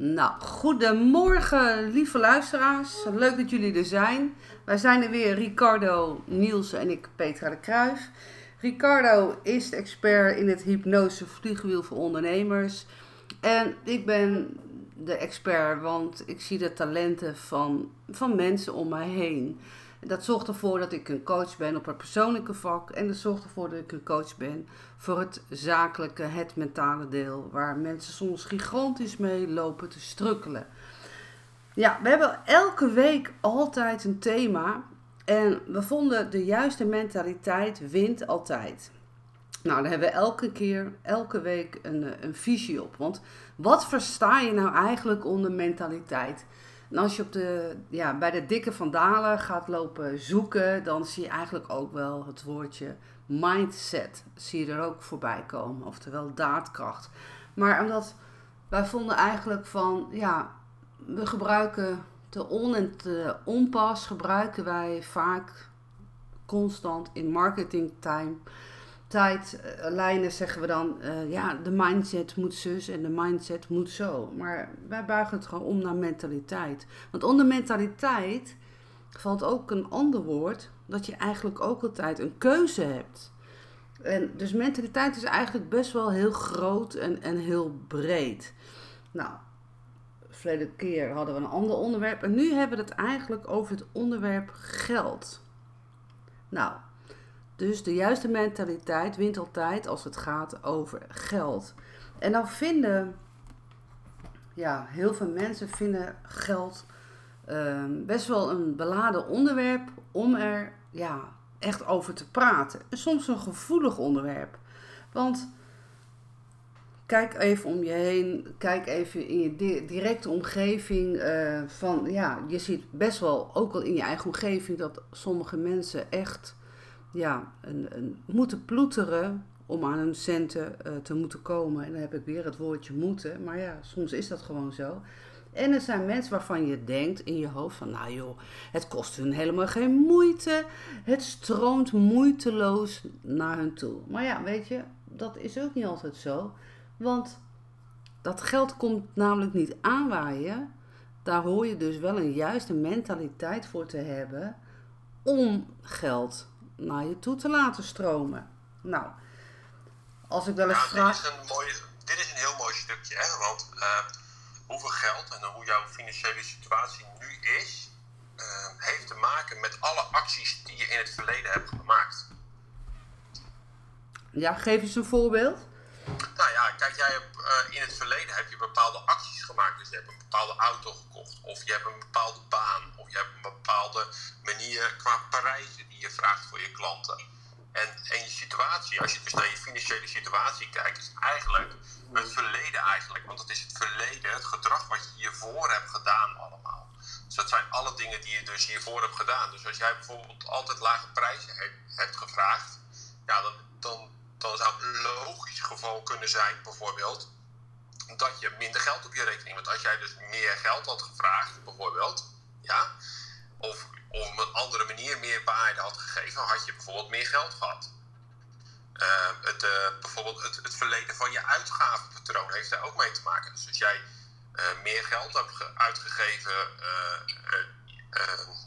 Nou, goedemorgen lieve luisteraars. Leuk dat jullie er zijn. Wij zijn er weer, Ricardo, Niels en ik, Petra de Kruijf. Ricardo is de expert in het hypnose vliegwiel voor ondernemers. En ik ben de expert, want ik zie de talenten van, van mensen om mij heen. Dat zorgt ervoor dat ik een coach ben op het persoonlijke vak. En dat zorgt ervoor dat ik een coach ben voor het zakelijke, het mentale deel. Waar mensen soms gigantisch mee lopen te strukkelen. Ja, we hebben elke week altijd een thema. En we vonden de juiste mentaliteit wint altijd. Nou, daar hebben we elke keer, elke week een, een visie op. Want wat versta je nou eigenlijk onder mentaliteit? En als je op de, ja, bij de dikke vandalen gaat lopen zoeken, dan zie je eigenlijk ook wel het woordje mindset. Zie je er ook voorbij komen, oftewel daadkracht. Maar omdat wij vonden eigenlijk van, ja, we gebruiken te on en te onpas, gebruiken wij vaak constant in marketing time tijdlijnen zeggen we dan, uh, ja, de mindset moet zus en de mindset moet zo. Maar wij buigen het gewoon om naar mentaliteit. Want onder mentaliteit valt ook een ander woord, dat je eigenlijk ook altijd een keuze hebt. En dus mentaliteit is eigenlijk best wel heel groot en, en heel breed. Nou, verleden keer hadden we een ander onderwerp en nu hebben we het eigenlijk over het onderwerp geld. Nou, dus de juiste mentaliteit wint altijd als het gaat over geld. En dan vinden, ja, heel veel mensen vinden geld ehm, best wel een beladen onderwerp om er ja, echt over te praten. En soms een gevoelig onderwerp. Want kijk even om je heen, kijk even in je directe omgeving. Uh, van, ja, je ziet best wel, ook al in je eigen omgeving, dat sommige mensen echt ja, een, moeten ploeteren om aan hun centen uh, te moeten komen. En dan heb ik weer het woordje moeten. Maar ja, soms is dat gewoon zo. En er zijn mensen waarvan je denkt in je hoofd van, nou joh, het kost hun helemaal geen moeite. Het stroomt moeiteloos naar hun toe. Maar ja, weet je, dat is ook niet altijd zo. Want dat geld komt namelijk niet aanwaaien. Daar hoor je dus wel een juiste mentaliteit voor te hebben om geld naar je toe te laten stromen. Nou, als ik wel eens nou, vraag... Dit is, een mooi, dit is een heel mooi stukje, hè? want uh, hoeveel geld en hoe jouw financiële situatie nu is, uh, heeft te maken met alle acties die je in het verleden hebt gemaakt. Ja, geef eens een voorbeeld. Nou ja, kijk, jij hebt, uh, in het verleden heb je bepaalde acties gemaakt. Dus je hebt een bepaalde auto gekocht, of je hebt een bepaalde baan, of je hebt een bepaalde manier qua prijzen die je vraagt voor je klanten. En, en je situatie, als je dus naar je financiële situatie kijkt, is eigenlijk het verleden eigenlijk. Want het is het verleden, het gedrag wat je hiervoor hebt gedaan allemaal. Dus dat zijn alle dingen die je dus hiervoor hebt gedaan. Dus als jij bijvoorbeeld altijd lage prijzen hebt gevraagd, ja, dan, dan, dan zou een logisch geval kunnen zijn, bijvoorbeeld, dat je minder geld op je rekening. Want als jij dus meer geld had gevraagd, bijvoorbeeld, ja, of op een andere manier meer waarde had gegeven, had je bijvoorbeeld meer geld gehad. Uh, het, uh, bijvoorbeeld het, het verleden van je uitgavenpatroon heeft daar ook mee te maken. Dus als jij uh, meer geld hebt uitgegeven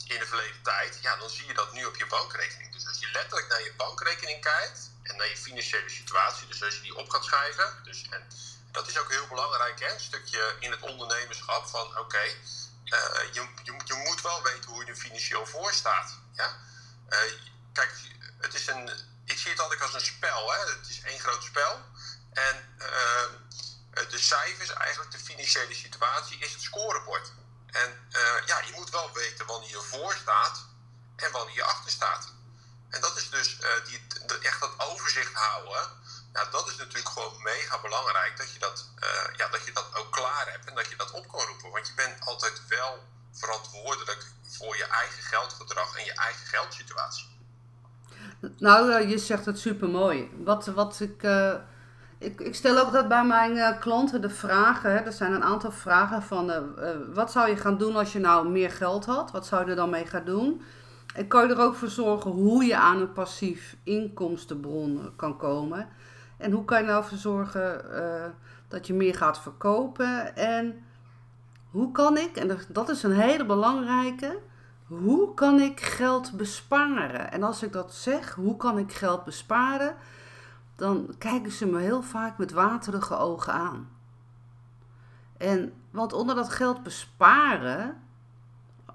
in de verleden tijd, ja, dan zie je dat nu op je bankrekening. Dus als je letterlijk naar je bankrekening kijkt en naar je financiële situatie, dus als je die op gaat schrijven, dus, en dat is ook heel belangrijk, hè, een stukje in het ondernemerschap van oké, okay, uh, je, je, je, moet wel weten hoe je er financieel voor staat. Ja? Uh, kijk, het is een, ik zie het altijd als een spel. Hè? Het is één groot spel. En uh, de cijfers, eigenlijk de financiële situatie, is het scorebord. En ja, je moet wel weten wanneer je voor staat en wanneer je achter staat. En dat is dus die, de, echt dat overzicht houden dat is natuurlijk gewoon mega belangrijk dat je dat, uh, ja, dat je dat ook klaar hebt en dat je dat op kan roepen. Want je bent altijd wel verantwoordelijk voor je eigen geldgedrag en je eigen geldsituatie. Nou, uh, je zegt het super mooi. Wat, wat ik, ik, ik stel ook dat bij mijn klanten de vragen. Er zijn een aantal vragen van wat zou je gaan doen als je nou meer geld had? Wat zou je er dan mee gaan doen? En kan je er ook voor zorgen hoe je aan een passief inkomstenbron kan komen? En hoe kan je nou voor zorgen uh, dat je meer gaat verkopen? En hoe kan ik, en dat is een hele belangrijke, hoe kan ik geld besparen? En als ik dat zeg, hoe kan ik geld besparen, dan kijken ze me heel vaak met waterige ogen aan. En want onder dat geld besparen,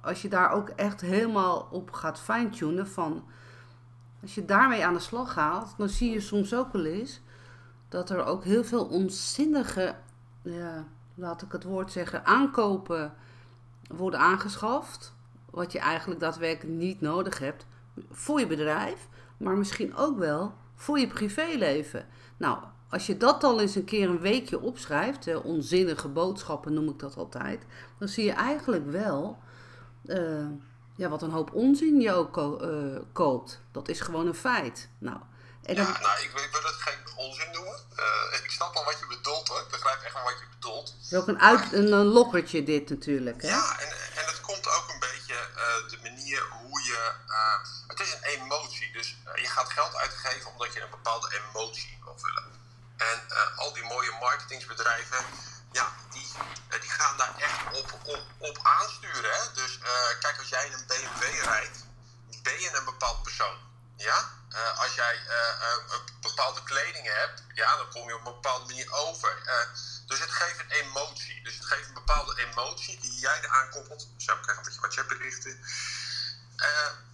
als je daar ook echt helemaal op gaat fine-tunen van als je daarmee aan de slag gaat, dan zie je soms ook wel eens dat er ook heel veel onzinnige, ja, laat ik het woord zeggen, aankopen worden aangeschaft. Wat je eigenlijk daadwerkelijk niet nodig hebt voor je bedrijf, maar misschien ook wel voor je privéleven. Nou, als je dat al eens een keer een weekje opschrijft, onzinnige boodschappen noem ik dat altijd, dan zie je eigenlijk wel uh, ja, wat een hoop onzin je ook uh, koopt. Dat is gewoon een feit. Nou, en dan... Ja, nou, ik, ik, wil het geen onzin noemen. Uh, ik snap al wat je bedoelt hoor. Ik begrijp echt wel wat je bedoelt. Het is ook een, uit, een, een lokkertje dit natuurlijk. Hè? Ja, en, en het komt ook een beetje de manier hoe je... het is een emotie. Dus je gaat geld uitgeven omdat je een bepaalde emotie wil vullen. En al die mooie marketingsbedrijven ja, die, eh, die gaan daar echt op, op, aansturen. Hè? Dus uh, kijk, als jij in een BMW rijdt, ben je een bepaald persoon. Ja? Uh, als jij uh, bepaalde kleding hebt, ja, dan kom je op een bepaalde manier over. dus het geeft een emotie. Dus het geeft een bepaalde emotie die jij eraan koppelt. Zo, ik krijg een beetje wat chatberichten.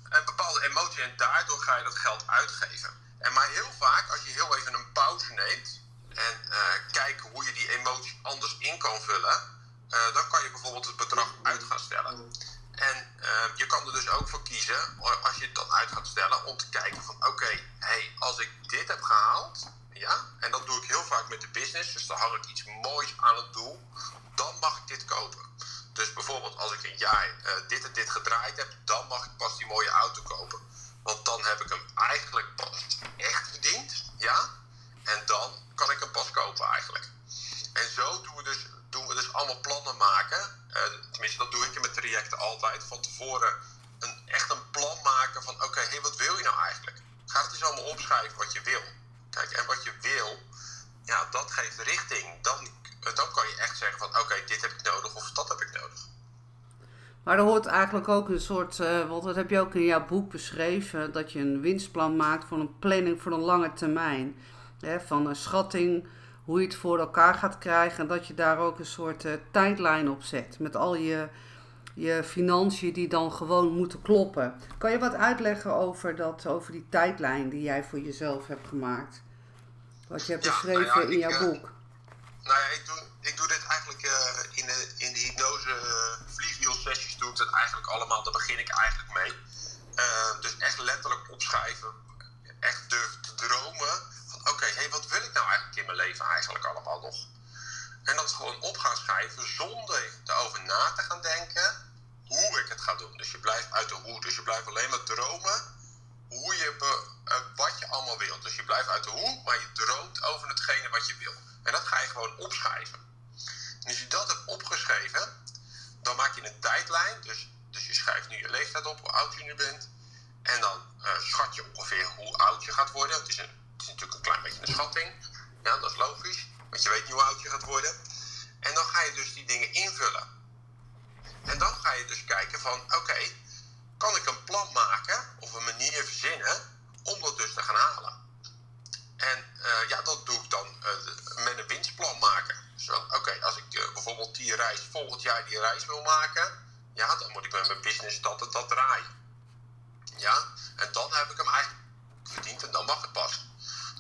een bepaalde emotie en daardoor ga je dat geld uitgeven. En maar heel vaak, als je heel even een pauze neemt, en uh, kijken hoe je die emotie anders in kan vullen, uh, dan kan je bijvoorbeeld het bedrag uit gaan stellen. En uh, je kan er dus ook voor kiezen, als je het dan uit gaat stellen, om te kijken van oké, hey, als ik dit heb gehaald, ja, en dat doe ik heel vaak met de business, dus dan hang ik iets moois aan het doel, dan mag ik dit kopen. Dus bijvoorbeeld als ik een jaar dit en dit gedraaid heb, dan mag ik pas die mooie auto kopen. Want dan heb ik hem eigenlijk pas echt verdiend, ja. En dan kan ik hem pas kopen eigenlijk. En zo doen we dus, doen we dus allemaal plannen maken. Uh, tenminste, dat doe ik in mijn trajecten altijd. Van tevoren een, echt een plan maken van oké, hey, wat wil je nou eigenlijk? Ga het eens allemaal opschrijven wat je wil. Kijk, en wat je wil, ja, dat geeft richting. Dan, dan kan je echt zeggen van oké, dit heb ik nodig of dat heb ik nodig. Maar er hoort eigenlijk ook een soort, uh, want dat heb je ook in jouw boek beschreven, dat je een winstplan maakt voor een planning voor een lange termijn. Hè, van een schatting, hoe je het voor elkaar gaat krijgen. En dat je daar ook een soort uh, tijdlijn op zet. Met al je, je financiën die dan gewoon moeten kloppen. Kan je wat uitleggen over, dat, over die tijdlijn die jij voor jezelf hebt gemaakt? Wat je hebt beschreven nou in jouw eh, boek. Nou ja, ik doe, ik doe dit eigenlijk uh, in, de, in de hypnose uh, vliegwielsessies doe ik dat eigenlijk allemaal. Daar begin ik eigenlijk mee. dus echt letterlijk opschrijven. Echt durven te dromen oké, hey, wat wil ik nou eigenlijk in mijn leven eigenlijk allemaal nog? En dat gewoon op gaan schrijven zonder erover na te gaan denken hoe ik het ga doen. Dus je blijft uit de hoe. Dus je blijft alleen maar dromen hoe je, uh, wat je allemaal wilt. Dus je blijft uit de hoe, maar je droomt over hetgene wat je wil. En dat ga je gewoon opschrijven. En als je dat hebt opgeschreven, dan maak je een tijdlijn. Dus, dus je schrijft nu je leeftijd op, hoe oud je nu bent. En dan uh, schat je ongeveer hoe oud je gaat worden. Het is een is natuurlijk een klein beetje een schatting. Ja, dat is logisch. Want je weet niet hoe oud je gaat worden. En dan ga je dus die dingen invullen. En dan ga je dus kijken van, oké, kan ik een plan maken of een manier verzinnen om dat dus te gaan halen? En uh, ja, dat doe ik dan uh, met een winstplan maken. Dus oké, als ik uh, bijvoorbeeld die reis volgend jaar die reis wil maken, ja, dan moet ik met mijn business dat en dat draaien. Ja, en dan heb ik hem eigenlijk verdiend en dan mag het pas.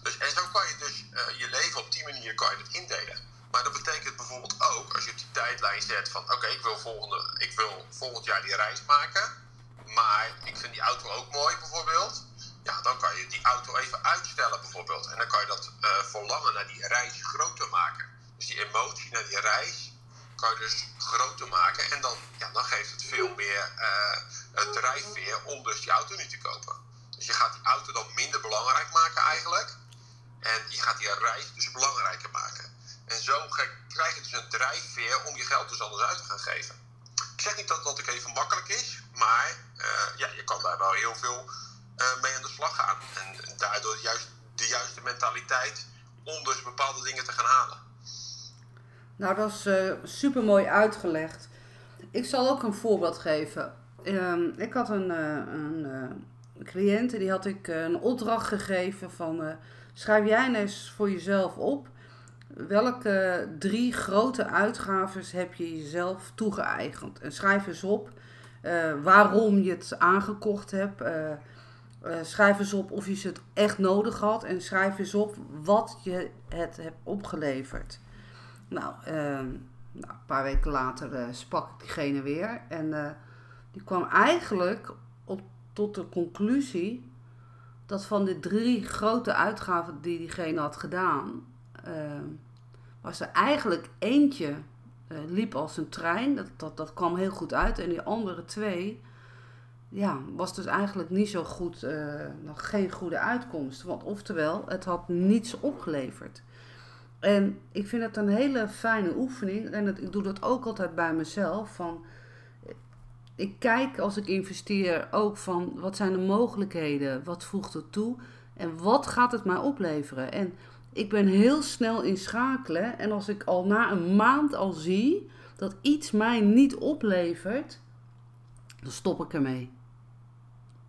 Dus, en zo kan je dus uh, je leven op die manier kan je het indelen. Maar dat betekent bijvoorbeeld ook, als je op die tijdlijn zet van oké, ik wil volgende, ik wil volgend jaar die reis maken. Maar ik vind die auto ook mooi bijvoorbeeld. Ja, dan kan je die auto even uitstellen bijvoorbeeld. En dan kan je dat uh, verlangen naar die reis groter maken. Dus die emotie naar die reis kan je dus groter maken. En dan, ja, dan geeft het veel meer uh, drijfveer om dus die auto niet te kopen. Dus je gaat die auto dan minder belangrijk maken eigenlijk. En je gaat die reis dus belangrijker maken. En zo krijg je dus een drijfveer om je geld dus anders uit te gaan geven. Ik zeg niet dat dat ook even makkelijk is, maar uh, ja, je kan daar wel heel veel uh, mee aan de slag gaan. En daardoor juist de juiste mentaliteit om dus bepaalde dingen te gaan halen. Nou, dat is uh, super mooi uitgelegd. ik zal ook een voorbeeld geven. Ehm, ik had een, een cliënt die had ik een opdracht gegeven van schrijf jij eens voor jezelf op welke drie grote uitgaves heb je jezelf toegeëigend en schrijf eens op waarom je het aangekocht hebt. schrijf eens op of je het echt nodig had en schrijf eens op wat je het hebt opgeleverd. Nou, ehm, nou, een paar weken later sprak ik diegene weer. En die kwam eigenlijk op, tot de conclusie dat van de drie grote uitgaven die diegene had gedaan, uh, was er eigenlijk eentje liep als een trein. Dat, dat, dat kwam heel goed uit. En die andere twee, ja, was dus eigenlijk niet zo goed, nog geen goede uitkomst. Want oftewel, het had niets opgeleverd. En ik vind het een hele fijne oefening. En dat, ik doe dat ook altijd bij mezelf. Van, ik kijk als ik investeer ook van wat zijn de mogelijkheden? Wat voegt het toe? En wat gaat het mij opleveren? En ik ben heel snel in schakelen. En als ik al na een maand al zie dat iets mij niet oplevert, dan stop ik ermee.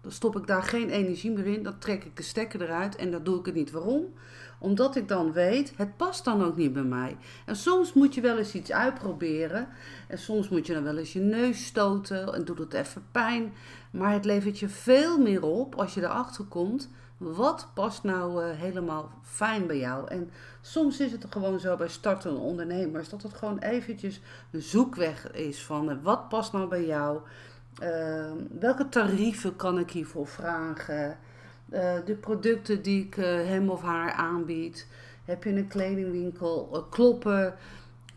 Dan stop ik daar geen energie meer in. Dan trek ik de stekker eruit en dan doe ik het niet. Waarom? Omdat ik dan weet, het past dan ook niet bij mij. En soms moet je wel eens iets uitproberen. En soms moet je dan wel eens je neus stoten en doet het even pijn. Maar het levert je veel meer op als je erachter komt. Wat past nou uh, helemaal fijn bij jou? En soms is het gewoon zo bij startende ondernemers dat het gewoon eventjes een zoekweg is van uh, wat past nou bij jou? Uh, welke tarieven kan ik hiervoor vragen? Eh, de producten die ik uh, hem of haar aanbied. Heb je een kledingwinkel? Uh, kloppen,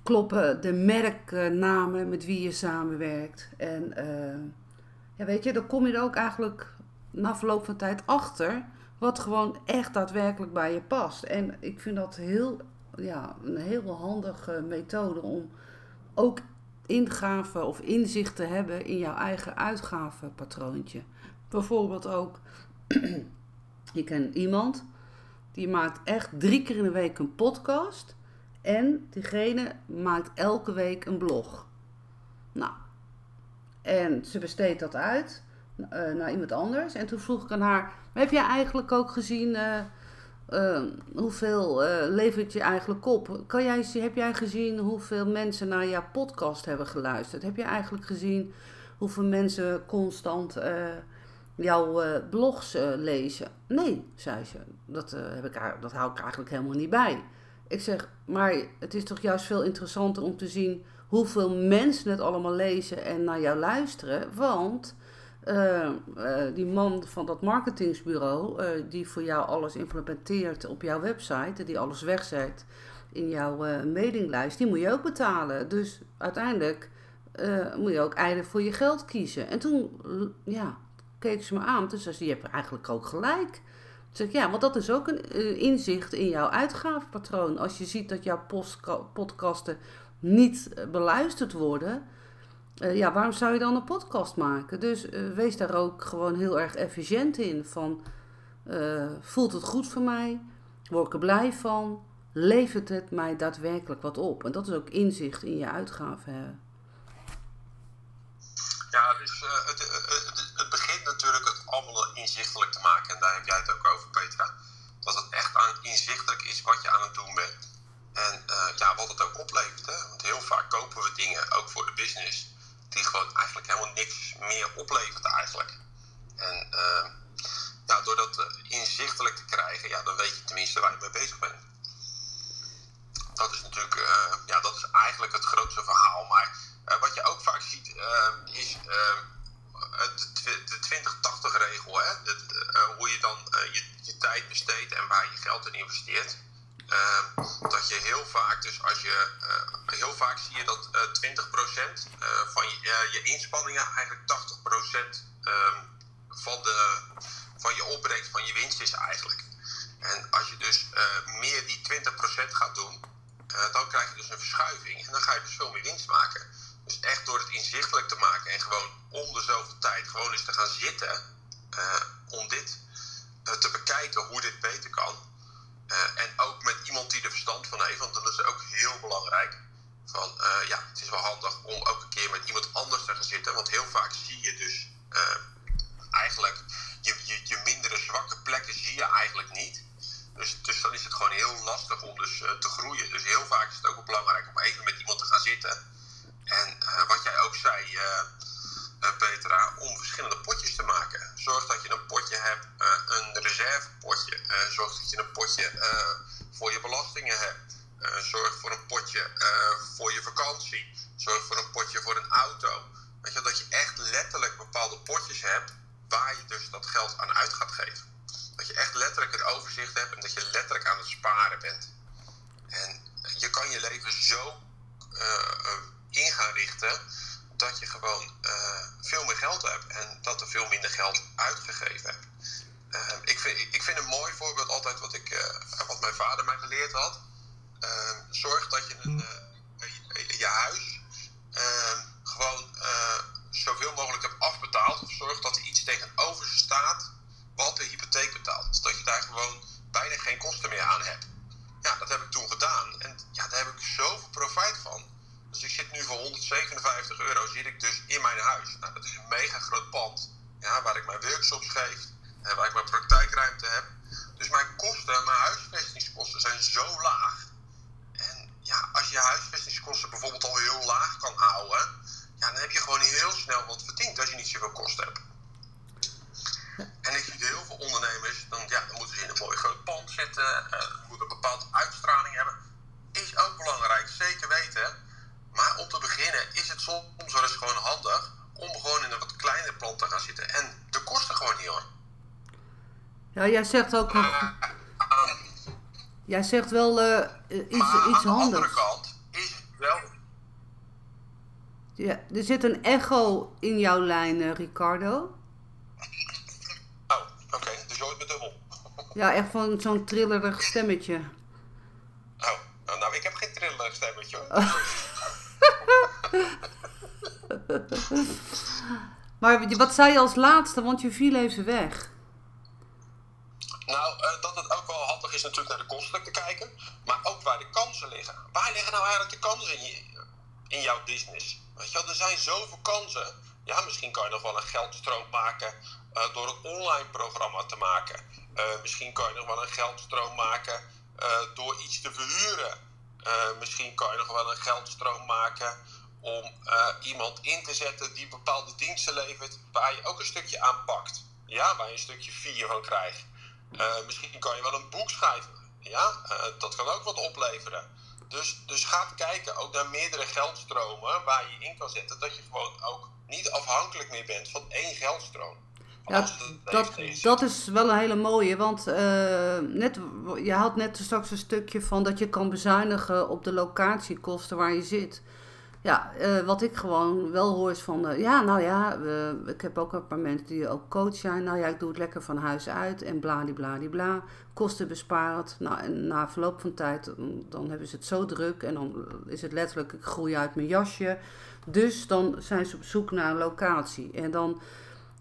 kloppen de merknamen met wie je samenwerkt. En ja, weet je, dan kom je er ook eigenlijk na verloop van tijd achter wat gewoon echt daadwerkelijk bij je past. En ik vind dat heel, ja, een heel handige methode om ook ingave of inzicht te hebben in jouw eigen uitgavenpatroontje. Bijvoorbeeld ook Je kent iemand die maakt echt drie keer in de week een podcast. En diegene maakt elke week een blog. Nou, en ze besteedt dat uit uh, naar iemand anders. En toen vroeg ik aan haar: Heb jij eigenlijk ook gezien uh, uh, hoeveel levert je eigenlijk op? Kan jij, heb jij gezien hoeveel mensen naar jouw podcast hebben geluisterd? Heb je eigenlijk gezien hoeveel mensen constant jouw uh, blogs uh, lezen. Nee, zei ze, dat, uh, heb ik, dat hou ik eigenlijk helemaal niet bij. Ik zeg, maar het is toch juist veel interessanter om te zien hoeveel mensen het allemaal lezen en naar jou luisteren. Want die man van dat marketingsbureau, die voor jou alles implementeert op jouw website, die alles wegzet in jouw mailinglijst, die moet je ook betalen. Dus uiteindelijk moet je ook eigenlijk voor je geld kiezen. En toen, ja, keek ze me aan. Toen zei ze, je hebt eigenlijk ook gelijk. Zeg ja, want dat is ook een uh, inzicht in jouw uitgavenpatroon. Als je ziet dat jouw podcasten niet uh, beluisterd worden... Uh, ja, waarom zou je dan een podcast maken? Dus wees daar ook gewoon heel erg efficiënt in. Van, voelt het goed voor mij? Word ik er blij van? Levert het mij daadwerkelijk wat op? En dat is ook inzicht in je uitgaven. Ja, het, het, het begint natuurlijk het allemaal inzichtelijk te maken. En daar heb jij het ook over, Petra. Dat het echt aan inzichtelijk is wat je aan het doen bent. En uh, ja, wat het ook oplevert. Hè? Want heel vaak kopen we dingen, ook voor de business, die gewoon eigenlijk helemaal niks meer oplevert eigenlijk. En uh, door dat inzichtelijk te krijgen, ja, dan weet je tenminste waar je mee bezig bent. Dat is natuurlijk, uh, ja, dat is eigenlijk het grootste verhaal. Maar wat je ook vaak ziet, is de, de 20-80 regel, hè? Hoe je dan je, je, tijd besteedt en waar je geld in investeert. Uh, dat je heel vaak, dus als je, heel vaak zie je dat 20% van je, je inspanningen eigenlijk 80% ehm, van, de, van je opbrengst, van je winst is eigenlijk. En als je dus meer die 20% gaat doen, dan krijg je dus een verschuiving en dan ga je dus veel meer winst maken. Dus echt door het inzichtelijk te maken en gewoon om de zoveel tijd gewoon eens te gaan zitten om dit te bekijken hoe dit beter kan. Uh, en ook met iemand die er verstand van heeft, want dat is ook heel belangrijk. van ja, het is wel handig om ook een keer met iemand anders te gaan zitten. Want heel vaak zie je dus eigenlijk je, je, je mindere zwakke plekken zie je eigenlijk niet. Dus, dus dan is het gewoon heel lastig om dus te groeien. Dus heel vaak is het ook wel belangrijk om even met iemand te gaan zitten. En wat jij ook zei, Petra, om verschillende potjes te maken. Zorg dat je een potje hebt, een reservepotje. zorg dat je een potje voor je belastingen hebt. zorg voor een potje voor je vakantie. Zorg voor een potje voor een auto. Weet je, dat je echt letterlijk bepaalde potjes hebt waar je dus dat geld aan uit gaat geven. Dat je echt letterlijk het overzicht hebt en dat je letterlijk aan het sparen bent. En je kan je leven zo uh, in gaan richten dat je gewoon uh, veel meer geld hebt en dat er veel minder geld uitgegeven hebt. Uh, ik, vind, ik vind een mooi voorbeeld altijd wat, ik, uh, wat mijn vader mij geleerd had. Ehm, zorg dat je een, je huis ehm, gewoon zoveel mogelijk hebt afbetaald. Of zorg dat er iets tegenover staat wat de hypotheek betaalt. Dus dat je daar gewoon bijna geen kosten meer aan hebt. Ja, dat heb ik toen gedaan. En ja, daar heb ik zoveel profijt van. Dus ik zit nu voor 157 euro zit ik dus in mijn huis. Nou, dat is een mega groot pand. Ja, waar ik mijn workshops geef. En waar ik mijn praktijkruimte heb. Dus mijn kosten, mijn huisvestingskosten zijn zo laag. En ja, als je je huisvestingskosten bijvoorbeeld al heel laag kan houden. Ja, dan heb je gewoon heel snel wat verdiend als je niet zoveel kosten hebt. En ik zie heel veel ondernemers, dan, ja, dan moeten ze in een mooi groot pand zitten, uh, moeten een bepaalde uitstraling hebben. Is ook belangrijk, zeker weten. Maar om te beginnen is het soms wel eens gewoon handig om gewoon in een wat kleiner plant te gaan zitten. En de kosten gewoon niet hoor. Ja, jij zegt ook nog. Uh, jij zegt wel uh, iets, maar iets aan handigs. de andere kant is het wel. Ja, er zit een echo in jouw lijn, uh, Ricardo. Oh, oké. Okay. Dus je me dubbel. ja, echt van zo'n trillerig stemmetje. Oh, nou, ik heb geen trillerig stemmetje hoor. maar wat zei je als laatste, want je viel even weg. In, jouw business? Weet je er zijn zoveel kansen. Ja, misschien kan je nog wel een geldstroom maken uh, door een online programma te maken. Uh, misschien kan je nog wel een geldstroom maken door iets te verhuren. misschien kan je nog wel een geldstroom maken om iemand in te zetten die bepaalde diensten levert waar je ook een stukje aan pakt. Ja, waar je een stukje vier van krijgt. Misschien kan je wel een boek schrijven. Ja, dat kan ook wat opleveren. Dus, dus ga kijken ook naar meerdere geldstromen waar je in kan zetten. Dat je gewoon ook niet afhankelijk meer bent van één geldstroom. Ja, dat, dat is wel een hele mooie, want net, je had net straks een stukje van dat je kan bezuinigen op de locatiekosten waar je zit. Ja, uh, wat ik gewoon wel hoor is van, uh, ja, nou ja, ik heb ook een paar mensen die ook coach zijn. Nou ja, ik doe het lekker van huis uit en bladibladibla, kosten bespaard. Nou, en na verloop van tijd, dan hebben ze het zo druk en dan is het letterlijk, ik groei uit mijn jasje. Dus dan zijn ze op zoek naar een locatie. En dan,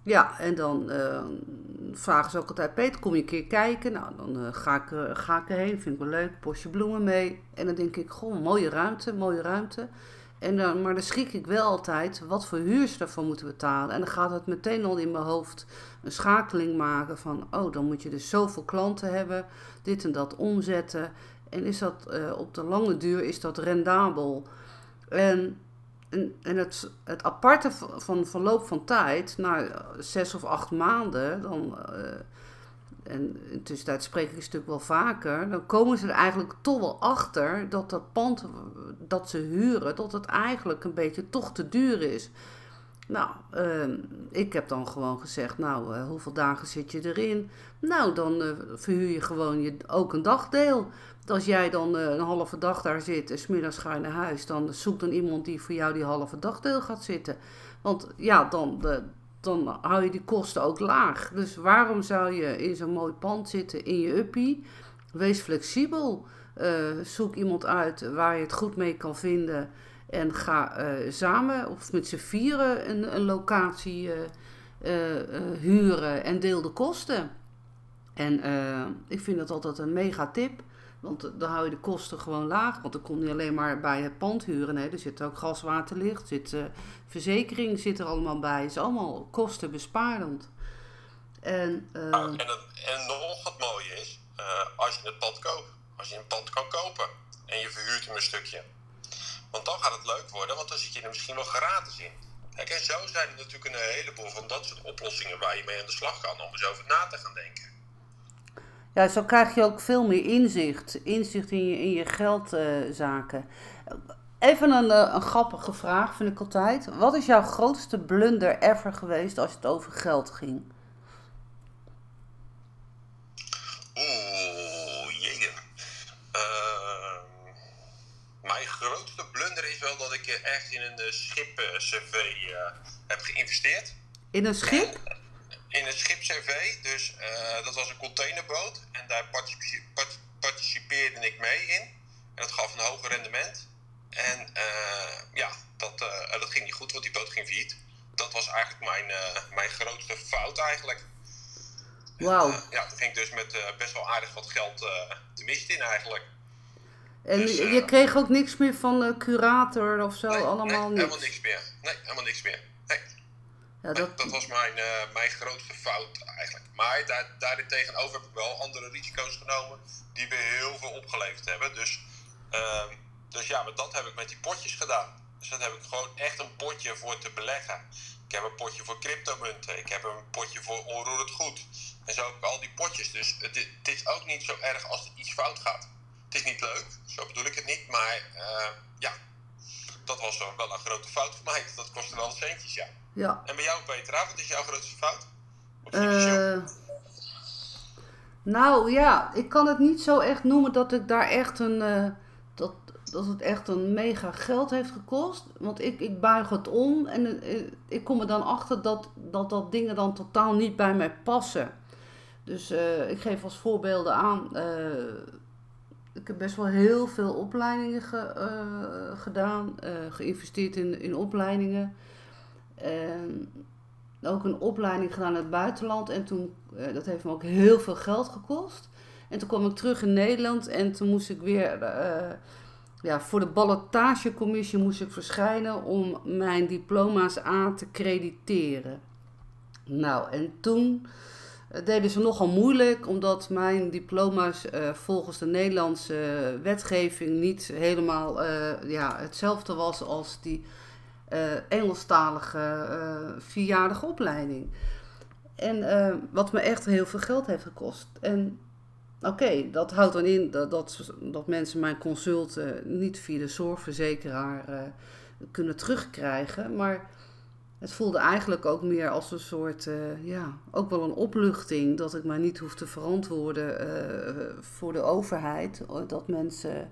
ja, en dan vragen ze ook altijd, Peter, kom je een keer kijken? Nou, dan ga, ik, ga ik erheen, vind ik wel leuk, bosje bloemen mee. En dan denk ik, goh, mooie ruimte, mooie ruimte. En dan, maar dan schrik ik wel altijd wat voor huur ze daarvoor moeten betalen. En dan gaat het meteen al in mijn hoofd een schakeling maken van... oh, dan moet je dus zoveel klanten hebben, dit en dat omzetten. En is dat uh, op de lange duur is dat rendabel? En, en, het, het aparte van verloop van tijd, na zes of acht maanden... dan uh, en in tussentijd spreek ik een stuk wel vaker, dan komen ze er eigenlijk toch wel achter dat dat pand dat ze huren, dat het eigenlijk een beetje toch te duur is. Nou, uh, ik heb dan gewoon gezegd, nou, uh, hoeveel dagen zit je erin? Nou, dan uh, verhuur je gewoon je, ook een dagdeel. Als jij dan een halve dag daar zit en smiddags ga je naar huis, dan zoek dan iemand die voor jou die halve dagdeel gaat zitten. Want ja, dan, dan hou je die kosten ook laag. Dus waarom zou je in zo'n mooi pand zitten in je uppie? Wees flexibel. Uh, zoek iemand uit waar je het goed mee kan vinden. En ga uh, samen of met z'n vieren een, een locatie uh, huren en deel de kosten. En ik vind dat altijd een mega tip. Want dan hou je de kosten gewoon laag. Want dan kom je alleen maar bij het pand huren. Er zit ook gas, water, licht. Zit, uh, verzekering zit er allemaal bij. Het is allemaal kostenbesparend. En, uh, en, en, nog wat mooie is, als je het pand koopt. Als je een pand kan kopen en je verhuurt hem een stukje. Want dan gaat het leuk worden, want dan zit je er misschien wel gratis in. Kijk, en zo zijn er natuurlijk een heleboel van dat soort oplossingen waar je mee aan de slag kan om eens over na te gaan denken. Ja, zo krijg je ook veel meer inzicht. Inzicht in je, in je geldzaken. Even een, eh, een grappige vraag, vind ik altijd. Wat is jouw grootste blunder ever geweest als het over geld ging? Oeh, jee. Uh, mijn grootste blunder is wel dat ik echt in een schip-CV uh, heb geïnvesteerd. In een schip? In het schip CV. Dus uh, dat was een containerboot. En daar participeerde ik mee in. En dat gaf een hoger rendement. En uh, ja, dat, uh, dat ging niet goed, want die boot ging failliet. Dat was eigenlijk mijn, mijn grootste fout eigenlijk. Wauw. ja, toen ging ik dus met best wel aardig wat geld te mist in eigenlijk. En dus, je kreeg ook niks meer van de curator of zo? Nee, allemaal nee, niks? helemaal niks meer. Nee, helemaal niks meer. Ja, dat... dat... was mijn, uh, mijn grootste fout eigenlijk. Maar daar, daarin tegenover heb ik wel andere risico's genomen die we heel veel opgeleverd hebben. Dus, uh, dus ja, maar dat heb ik met die potjes gedaan. Dus dat heb ik gewoon echt een potje voor te beleggen. Ik heb een potje voor cryptomunten. Ik heb een potje voor onroerend goed. En zo heb ik al die potjes. Dus het, het is ook niet zo erg als er iets fout gaat. Het is niet leuk, zo bedoel ik het niet. Maar uh, ja, dat was wel een grote fout voor mij. Dat kostte wel centjes, ja. Ja. En bij jou, Petra, wat is jouw grootste fout? Uh, nou ja, ik kan het niet zo echt noemen dat ik daar echt een. Uh, dat, dat het echt een mega geld heeft gekost. Want ik, ik buig het om en uh, ik kom er dan achter dat, dat dat dingen dan totaal niet bij mij passen. Dus ik geef als voorbeelden aan. ik heb best wel heel veel opleidingen ge, gedaan, geïnvesteerd in, in opleidingen. En ook een opleiding gedaan in het buitenland. En toen, uh, dat heeft me ook heel veel geld gekost. En toen kwam ik terug in Nederland en toen moest ik weer uh, ja, voor de ballotagecommissie moest ik verschijnen om mijn diploma's aan te crediteren. Nou, en toen uh, deden ze nogal moeilijk, omdat mijn diploma's volgens de Nederlandse wetgeving niet helemaal ja, hetzelfde was als die Engelstalige uh, vierjarige opleiding. En uh, wat me echt heel veel geld heeft gekost. En oké, dat houdt dan in dat, dat, dat mensen mijn consulten niet via de zorgverzekeraar kunnen terugkrijgen. Maar het voelde eigenlijk ook meer als een soort, ja, ook wel een opluchting. Dat ik mij niet hoef te verantwoorden voor de overheid. Dat mensen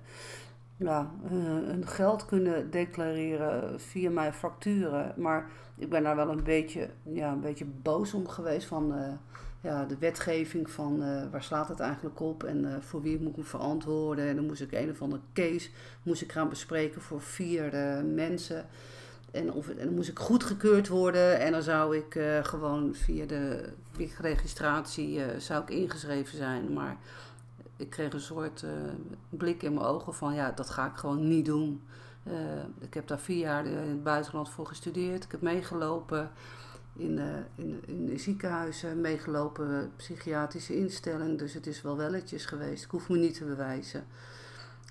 ja, hun geld kunnen declareren via mijn facturen. Maar ik ben daar wel een beetje, ja, een beetje boos om geweest van uh, ja, de wetgeving van uh, waar slaat het eigenlijk op en voor wie moet ik me verantwoorden. En dan moest ik een of andere case moest ik gaan bespreken voor vier mensen. En, of, en dan moest ik goedgekeurd worden en dan zou ik gewoon via de registratie zou ik ingeschreven zijn. Maar ik kreeg een soort uh, blik in mijn ogen van ja, dat ga ik gewoon niet doen. Uh, ik heb daar vier jaar in het buitenland voor gestudeerd. Ik heb meegelopen in, uh, in, in ziekenhuizen, meegelopen psychiatrische instelling. Dus het is wel welletjes geweest. Ik hoef me niet te bewijzen.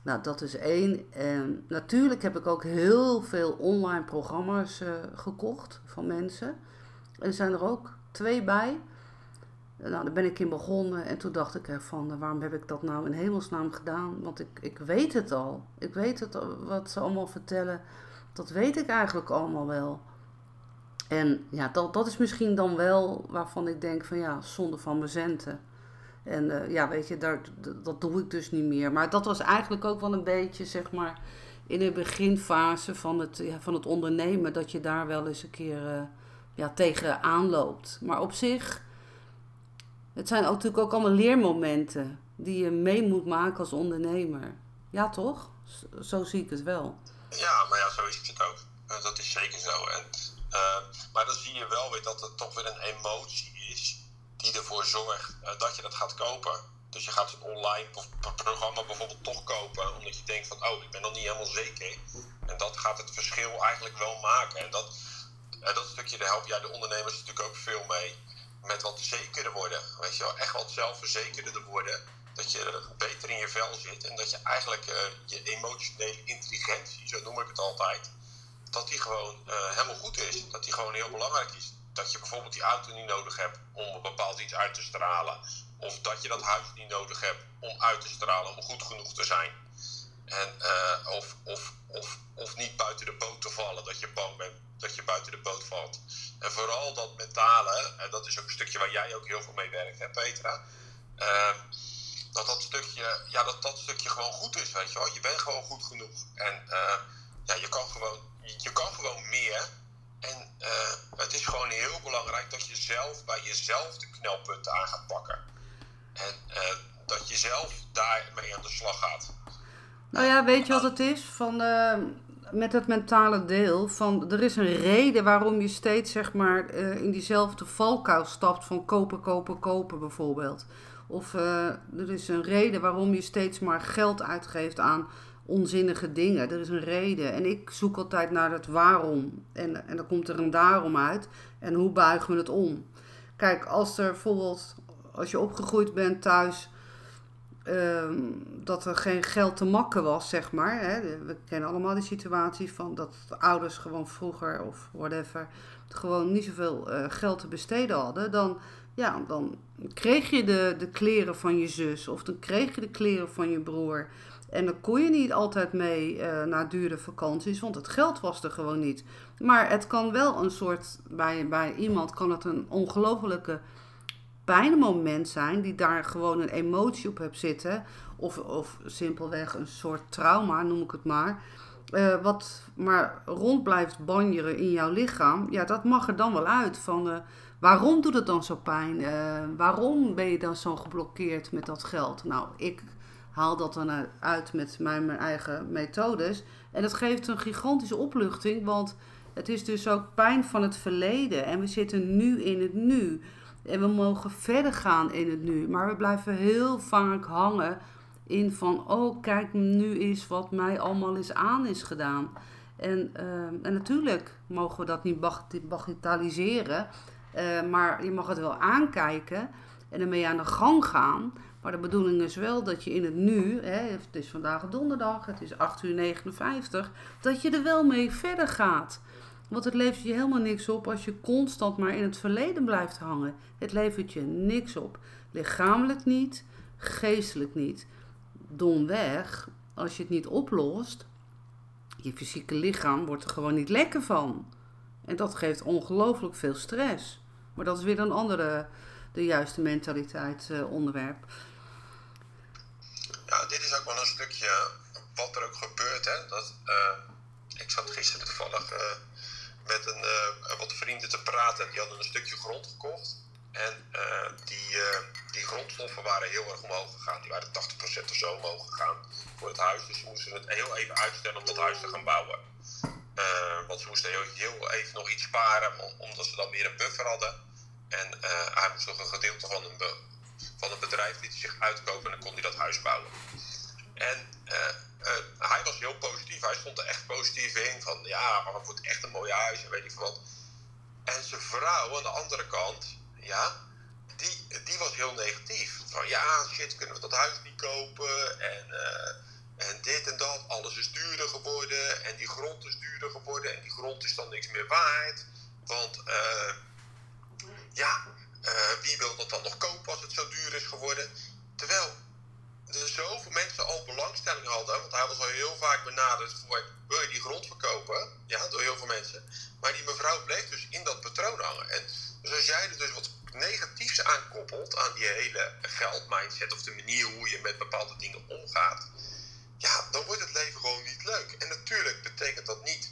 Nou, dat is één. En natuurlijk heb ik ook heel veel online programma's gekocht van mensen. Er zijn er ook twee bij. Nou, daar ben ik in begonnen en toen dacht ik van waarom heb ik dat nou in hemelsnaam gedaan? Want ik, ik weet het al. Ik weet het, wat ze allemaal vertellen. Dat weet ik eigenlijk allemaal wel. En ja, dat, dat is misschien dan wel waarvan ik denk van ja, zonde van mijn centen. En uh, ja, weet je, daar, dat doe ik dus niet meer. Maar dat was eigenlijk ook wel een beetje, zeg maar, in de beginfase van het, van het ondernemen, dat je daar wel eens een keer uh, ja, tegen aanloopt. Maar op zich het zijn natuurlijk ook allemaal leermomenten die je mee moet maken als ondernemer. Ja, toch? Zo zie ik het wel. Ja, maar ja, zo is het ook. Eh, dat is zeker zo. En, uh, maar dan zie je wel weer dat het toch weer een emotie is die ervoor zorgt uh, dat je dat gaat kopen. Dus je gaat een online programma bijvoorbeeld toch kopen, omdat je denkt van, oh, ik ben nog niet helemaal zeker. En dat gaat het verschil eigenlijk wel maken. En dat, dat stukje, daar help jij de ondernemers natuurlijk ook veel mee. Met wat zekerder worden. Weet je wel, echt wat zelfverzekerder worden. Dat je beter in je vel zit. En dat je eigenlijk uh, je emotionele intelligentie, zo noem ik het altijd, dat die gewoon uh, helemaal goed is. Dat die gewoon heel belangrijk is. Dat je bijvoorbeeld die auto niet nodig hebt om een bepaald iets uit te stralen. Of dat je dat huis niet nodig hebt om uit te stralen, om goed genoeg te zijn. En, uh, of, of, of, of niet buiten de boot te vallen, dat je bang bent dat je buiten de boot valt. En vooral dat mentale, en dat is ook een stukje waar jij ook heel veel mee werkt, hè Petra? Uh, dat dat stukje, ja, dat dat stukje gewoon goed is, weet je wel. Je bent gewoon goed genoeg. En uh, ja, je kan gewoon, je kan gewoon meer. En uh, het is gewoon heel belangrijk dat je zelf bij jezelf de knelpunten aan gaat pakken. En dat je zelf daarmee aan de slag gaat. Nou ja, weet je wat het is? Van, met het mentale deel. Van, er is een reden waarom je steeds zeg maar, in diezelfde valkuil stapt van kopen, kopen, kopen bijvoorbeeld. Of uh, er is een reden waarom je steeds maar geld uitgeeft aan onzinnige dingen. Er is een reden. En ik zoek altijd naar het waarom. En, en dan komt er een daarom uit. En hoe buigen we het om? Kijk, als er bijvoorbeeld, als je opgegroeid bent thuis, uh, dat er geen geld te makken was, zeg maar. Hè? We kennen allemaal die situatie van dat ouders gewoon vroeger of whatever, gewoon niet zoveel uh, geld te besteden hadden. Dan ja, dan kreeg je de, de kleren van je zus of dan kreeg je de kleren van je broer. En dan kon je niet altijd mee uh, naar dure vakanties, want het geld was er gewoon niet. Maar het kan wel een soort, bij, bij iemand kan het een ongelofelijke pijnmoment zijn, die daar gewoon een emotie op hebt zitten. Of, of simpelweg een soort trauma, noem ik het maar. Uh, wat maar rond blijft banjeren in jouw lichaam. Ja, dat mag er dan wel uit. Van, uh, Waarom doet het dan zo pijn? Uh, waarom ben je dan zo geblokkeerd met dat geld? Nou, ik haal dat dan uit met mijn, mijn eigen methodes. En dat geeft een gigantische opluchting, want het is dus ook pijn van het verleden. En we zitten nu in het nu. En we mogen verder gaan in het nu. Maar we blijven heel vaak hangen in van, oh kijk nu is wat mij allemaal is aan is gedaan. En, uh, en natuurlijk mogen we dat niet bagatelliseren. Uh, maar je mag het wel aankijken en ermee aan de gang gaan. Maar de bedoeling is wel dat je in het nu, hè, het is vandaag donderdag, het is 8 uur 59, dat je er wel mee verder gaat. Want het levert je helemaal niks op als je constant maar in het verleden blijft hangen. Het levert je niks op. Lichamelijk niet, geestelijk niet. Domweg, als je het niet oplost, je fysieke lichaam wordt er gewoon niet lekker van. En dat geeft ongelooflijk veel stress. Maar dat is weer een andere, de juiste mentaliteit uh, onderwerp. Ja, dit is ook wel een stukje wat er ook gebeurt. Hè? Dat, uh, ik zat gisteren toevallig uh, met een, wat vrienden te praten. Die hadden een stukje grond gekocht. En die, die grondstoffen waren heel erg omhoog gegaan. Die waren 80% of zo omhoog gegaan voor het huis. Dus ze moesten het heel even uitstellen om dat huis te gaan bouwen. Want ze moesten heel, heel, even nog iets sparen, omdat ze dan meer een buffer hadden. En hij moest nog een gedeelte van een, van een bedrijf die zich uitkopen en dan kon hij dat huis bouwen. En hij was heel positief, hij stond er echt positief in. Van ja, maar het wordt echt een mooi huis en weet ik wat. En zijn vrouw aan de andere kant, ja, die, die was heel negatief. Van ja, shit, kunnen we dat huis niet kopen? En en dit en dat, alles is duurder geworden en die grond is duurder geworden en die grond is dan niks meer waard. Want uh, ja, wie wil dat dan nog kopen als het zo duur is geworden? Terwijl er zoveel mensen al belangstelling hadden, want hij was al heel vaak benaderd voor wil je die grond verkopen? Ja, door heel veel mensen. Maar die mevrouw bleef dus in dat patroon hangen. En dus als jij er dus wat negatiefs aan koppelt aan die hele geldmindset of de manier hoe je met bepaalde dingen omgaat, ja, dan wordt het leven gewoon niet leuk. En natuurlijk betekent dat niet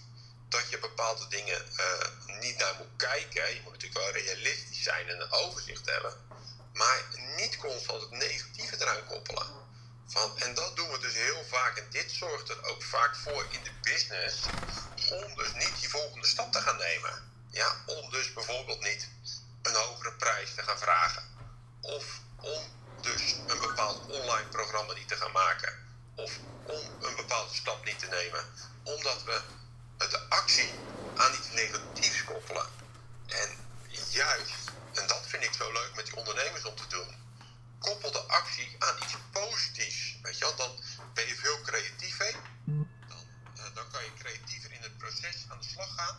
dat je bepaalde dingen uh, niet naar moet kijken. Je moet natuurlijk wel realistisch zijn en een overzicht hebben. Maar niet constant het negatieve eraan koppelen. En dat doen we dus heel vaak. En dit zorgt er ook vaak voor in de business. Om dus niet die volgende stap te gaan nemen. Ja, om dus bijvoorbeeld niet een hogere prijs te gaan vragen. Of om dus een bepaald online programma niet te gaan maken. Of om een bepaalde stap niet te nemen. Omdat we de actie aan iets negatiefs koppelen. En juist, en dat vind ik zo leuk met die ondernemers om te doen. Koppel de actie aan iets positiefs. Weet je wel, dan ben je veel creatiever. Dan, uh, dan kan je creatiever in het proces aan de slag gaan.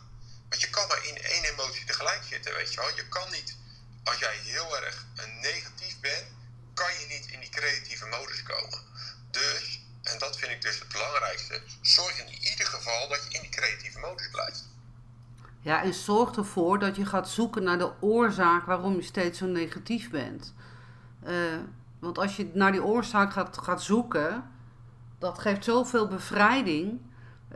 Want je kan maar in één emotie tegelijk zitten, weet je wel. Je kan niet, als jij heel erg negatief bent, kan je niet in die creatieve modus komen. Dus, en dat vind ik dus het belangrijkste, zorg in ieder geval dat je in die creatieve modus blijft. Ja, en zorg ervoor dat je gaat zoeken naar de oorzaak waarom je steeds zo negatief bent. Uh, want als je naar die oorzaak gaat, gaat zoeken, dat geeft zoveel bevrijding,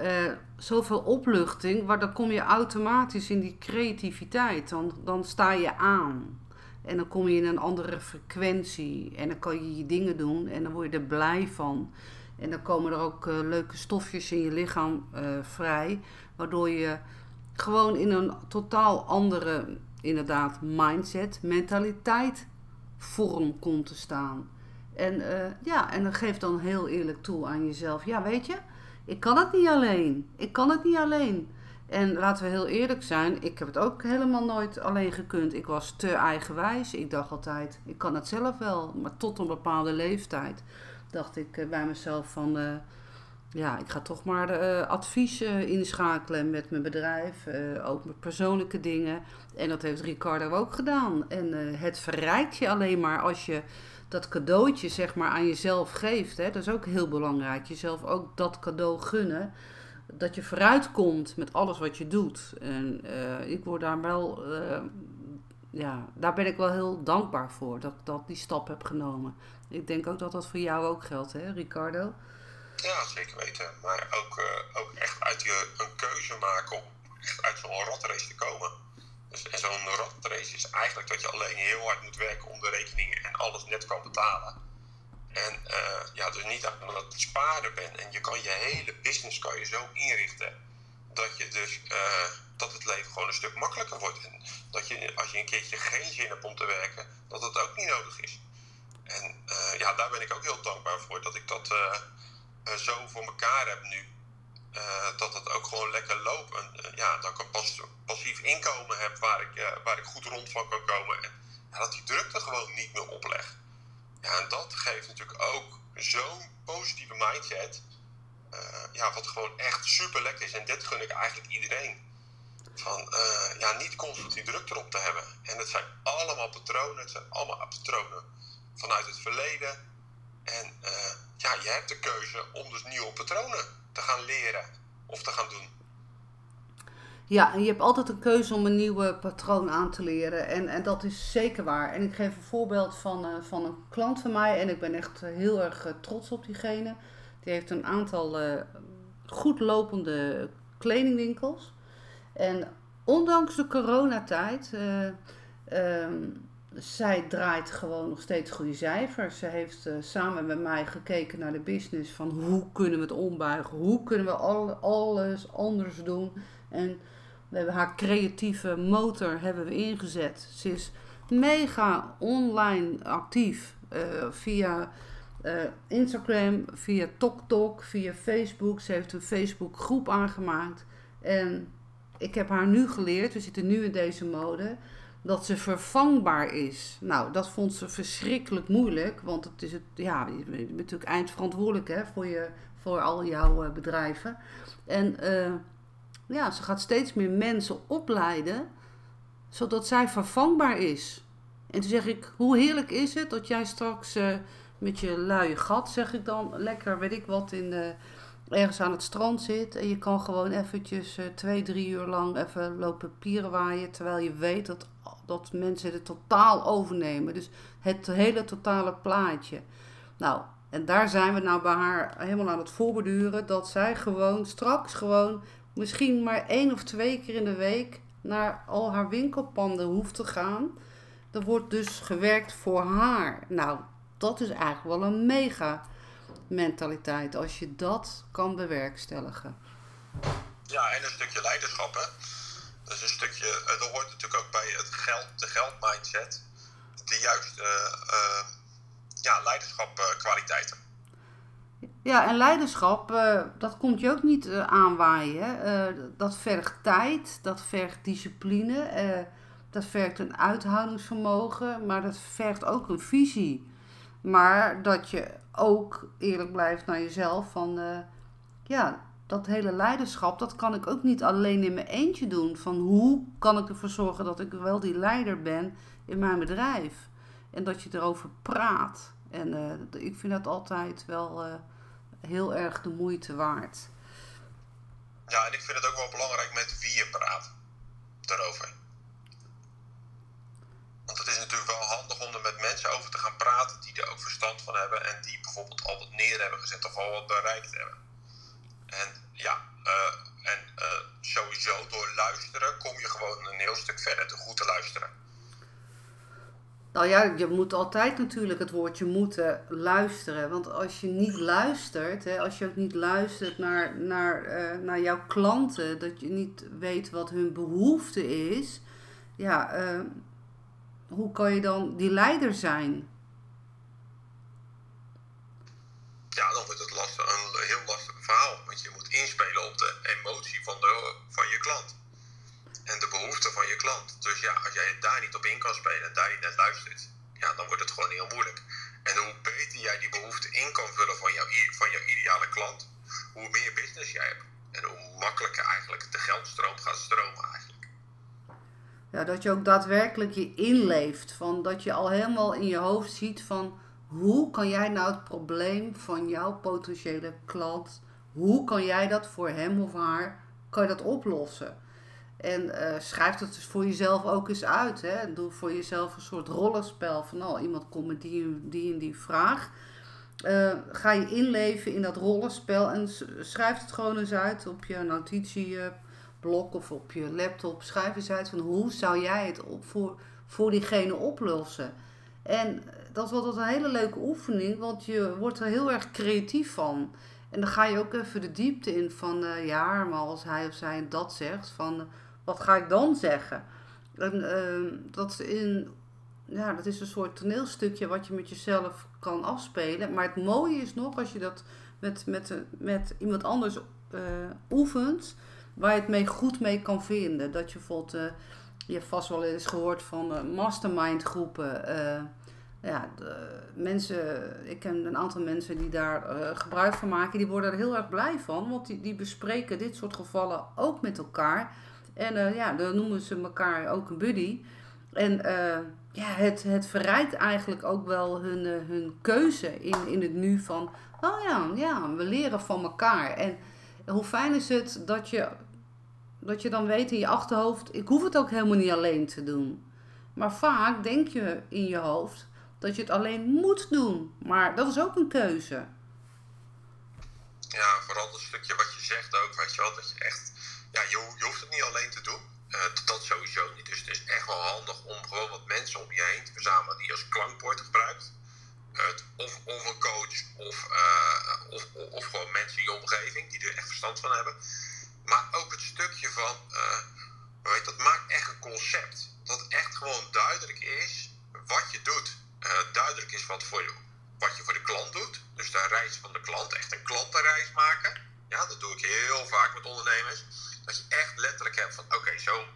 uh, zoveel opluchting, waar dan kom je automatisch in die creativiteit. Dan, dan sta je aan. En dan kom je in een andere frequentie. En dan kan je je dingen doen en dan word je er blij van. En dan komen er ook uh, leuke stofjes in je lichaam vrij. Waardoor je gewoon in een totaal andere, inderdaad, mindset, mentaliteit vorm komt te staan. En uh, ja, en geef dan heel eerlijk toe aan jezelf. Ja, weet je, ik kan het niet alleen. Ik kan het niet alleen. En laten we heel eerlijk zijn, ik heb het ook helemaal nooit alleen gekund. Ik was te eigenwijs. Ik dacht altijd, ik kan het zelf wel. Maar tot een bepaalde leeftijd dacht ik eh, bij mezelf van... Uh, ja, ik ga toch maar uh, advies inschakelen met mijn bedrijf. ook met persoonlijke dingen. En dat heeft Ricardo ook gedaan. En het verrijkt je alleen maar als je dat cadeautje zeg maar aan jezelf geeft. Hè. Dat is ook heel belangrijk. Jezelf ook dat cadeau gunnen dat je vooruit komt met alles wat je doet. En ik word daar wel, ja, daar ben ik wel heel dankbaar voor dat ik dat die stap heb genomen. Ik denk ook dat dat voor jou ook geldt, hè, Ricardo? Ja, zeker weten. Maar ook, uh, ook echt uit je een keuze maken om echt uit zo'n ratrace te komen. Dus, en zo'n ratrace is eigenlijk dat je alleen heel hard moet werken om de rekeningen en alles net kan betalen. En uh, ja, dus niet aan het sparen bent. En je kan je hele business kan je zo inrichten dat je dus uh, dat het leven gewoon een stuk makkelijker wordt. En dat je als je een keertje geen zin hebt om te werken, dat het ook niet nodig is. En ja, daar ben ik ook heel dankbaar voor dat ik dat zo voor elkaar heb nu. dat het ook gewoon lekker loopt. En ja, dat ik een pas, passief inkomen heb waar ik, waar ik goed rond van kan komen. En dat die drukte gewoon niet meer oplegt. Ja, en dat geeft natuurlijk ook zo'n positieve mindset. Ja, wat gewoon echt super lekker is. En dit gun ik eigenlijk iedereen. Van ja, niet constant die druk erop te hebben. En het zijn allemaal patronen. Het zijn allemaal patronen vanuit het verleden. En uh, ja, je hebt de keuze om dus nieuwe patronen te gaan leren of te gaan doen. Ja, en je hebt altijd een keuze om een nieuwe patroon aan te leren. En, en dat is zeker waar. En ik geef een voorbeeld van, uh, van een klant van mij. En ik ben echt heel erg uh, trots op diegene. Die heeft een aantal uh, goed lopende kledingwinkels. En ondanks de coronatijd, um, zij draait gewoon nog steeds goede cijfers. Ze heeft samen met mij gekeken naar de business van hoe kunnen we het ombuigen? Hoe kunnen we al, alles anders doen? En we hebben haar creatieve motor hebben we ingezet. Ze is mega online actief uh, via uh, Instagram, via TokTok, via Facebook. Ze heeft een Facebook groep aangemaakt. En ik heb haar nu geleerd, we zitten nu in deze mode, dat ze vervangbaar is. Nou, dat vond ze verschrikkelijk moeilijk, want het is het, ja, je bent natuurlijk eindverantwoordelijk hè, voor, je, voor al jouw uh, bedrijven. En uh, ja, ze gaat steeds meer mensen opleiden, zodat zij vervangbaar is. En toen zeg ik, hoe heerlijk is het dat jij straks uh, met je luie gat, zeg ik dan, lekker, weet ik wat, in de, ergens aan het strand zit. En je kan gewoon eventjes twee, drie uur lang even lopen pieren waaien, terwijl je weet dat, dat mensen het totaal overnemen. Dus het hele totale plaatje. Nou, en daar zijn we nou bij haar helemaal aan het voorbeduren. Dat zij gewoon straks gewoon misschien maar één of twee keer in de week naar al haar winkelpanden hoeft te gaan. Er wordt dus gewerkt voor haar. Nou, dat is eigenlijk wel een mega mentaliteit als je dat kan bewerkstelligen. Ja, en een stukje leiderschap, hè. Dat een stukje, eh, hoort natuurlijk ook bij het geld, de geldmindset, de juiste, uh, ja, leiderschapkwaliteiten. Ja, en leiderschap, dat komt je ook niet aanwaaien. dat vergt tijd, dat vergt discipline, dat vergt een uithoudingsvermogen, maar dat vergt ook een visie. Maar dat je ook eerlijk blijft naar jezelf van, ja, dat hele leiderschap, dat kan ik ook niet alleen in mijn eentje doen. Van hoe kan ik ervoor zorgen dat ik wel die leider ben in mijn bedrijf? En dat je erover praat. En uh, ik vind dat altijd wel uh, heel erg de moeite waard. Ja, en ik vind het ook wel belangrijk met wie je praat daarover. Want het is natuurlijk wel handig om er met mensen over te gaan praten die er ook verstand van hebben en die bijvoorbeeld al wat neer hebben gezet of al wat bereikt hebben. En ja, uh, en uh, sowieso door luisteren kom je gewoon een heel stuk verder, door goed te luisteren. Nou ja, je moet altijd natuurlijk het woordje moeten luisteren. Want als je niet luistert, hè, als je ook niet luistert naar, naar, uh, naar jouw klanten, dat je niet weet wat hun behoefte is, ja, hoe kan je dan die leider zijn? Ja, dan wordt het lastig, een heel lastig verhaal. Want je moet inspelen op de emotie van, de, van je klant. En de behoeften van je klant. Dus ja, als jij daar niet op in kan spelen en daar niet naar luistert, ja, dan wordt het gewoon heel moeilijk. En hoe beter jij die behoeften in kan vullen van, jouw, van jouw ideale klant, hoe meer business jij hebt. En hoe makkelijker eigenlijk de geldstroom gaat stromen eigenlijk. Ja, dat je ook daadwerkelijk je inleeft. Van dat je al helemaal in je hoofd ziet van hoe kan jij nou het probleem van jouw potentiële klant, hoe kan jij dat voor hem of haar, kan je dat oplossen? En uh, schrijf het dus voor jezelf ook eens uit. Hè? Doe voor jezelf een soort rollenspel van oh, iemand komt met die, die en die vraag. Uh, ga je inleven in dat rollenspel en schrijf het gewoon eens uit op je notitieblok of op je laptop. Schrijf eens uit van hoe zou jij het op voor, voor diegene oplossen. En dat is altijd een hele leuke oefening, want je wordt er heel erg creatief van. En dan ga je ook even de diepte in van, uh, ja, maar als hij of zij dat zegt, van, uh, wat ga ik dan zeggen? En uh, dat, in, ja, dat is een soort toneelstukje wat je met jezelf kan afspelen. Maar het mooie is nog, als je dat met, met, met iemand anders uh, oefent, waar je het mee goed mee kan vinden. Dat je bijvoorbeeld, je hebt vast wel eens gehoord van mastermind groepen ja, de mensen, ik ken een aantal mensen die daar uh, gebruik van maken, die worden er heel erg blij van, want die, die bespreken dit soort gevallen ook met elkaar. En uh, ja, dan noemen ze elkaar ook een buddy. En uh, ja, het, het verrijkt eigenlijk ook wel hun, hun keuze in, in het nu van, oh ja, ja, we leren van elkaar. En hoe fijn is het dat je, dat je dan weet in je achterhoofd, ik hoef het ook helemaal niet alleen te doen. Maar vaak denk je in je hoofd, dat je het alleen moet doen. Maar dat is ook een keuze. Ja, vooral het stukje wat je zegt ook, weet je wel, dat je echt, ja, je, hoeft het niet alleen te doen. Uh, dat sowieso niet. Dus het is echt wel handig om gewoon wat mensen om je heen te verzamelen die je als klankbord gebruikt. Of, of een coach, of, uh, of, of, gewoon mensen in je omgeving die er echt verstand van hebben. Maar ook het stukje van, weet, dat maakt echt een concept. Dat echt gewoon duidelijk is wat je doet. Eh, duidelijk is wat, voor je, wat je voor de klant doet. Dus de reis van de klant, echt een klantenreis maken. Ja, dat doe ik heel vaak met ondernemers. Dat je echt letterlijk hebt van oké, zo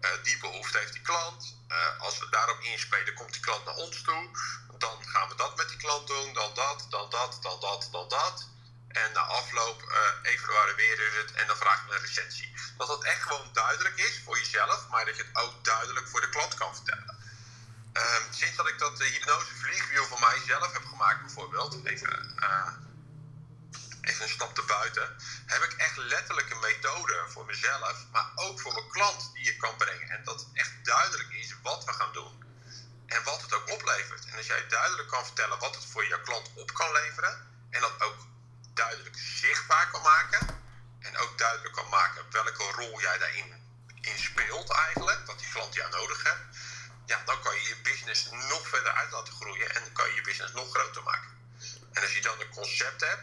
uh, die behoefte heeft die klant. Uh, als we daarop inspelen, komt die klant naar ons toe. Dan gaan we dat met die klant doen, dan dat, dan dat, dan dat, dan dat. En na afloop uh, evalueren het en dan vragen we een recensie. Dat dat echt gewoon duidelijk is voor jezelf, maar dat je het ook duidelijk voor de klant kan vertellen. Um, sinds dat ik dat uh, hypnose vliegwiel voor mijzelf heb gemaakt, bijvoorbeeld, even, uh, even een stap te buiten, heb ik echt letterlijk een methode voor mezelf, maar ook voor mijn klant die je kan brengen. En dat het echt duidelijk is wat we gaan doen en wat het ook oplevert. En als jij duidelijk kan vertellen wat het voor je klant op kan leveren en dat ook duidelijk zichtbaar kan maken en ook duidelijk kan maken welke rol jij daarin in speelt eigenlijk, dat die klant jou nodig hebt ja, dan kan je je business nog verder uit laten groeien en dan kan je je business nog groter maken. En als je dan een concept hebt,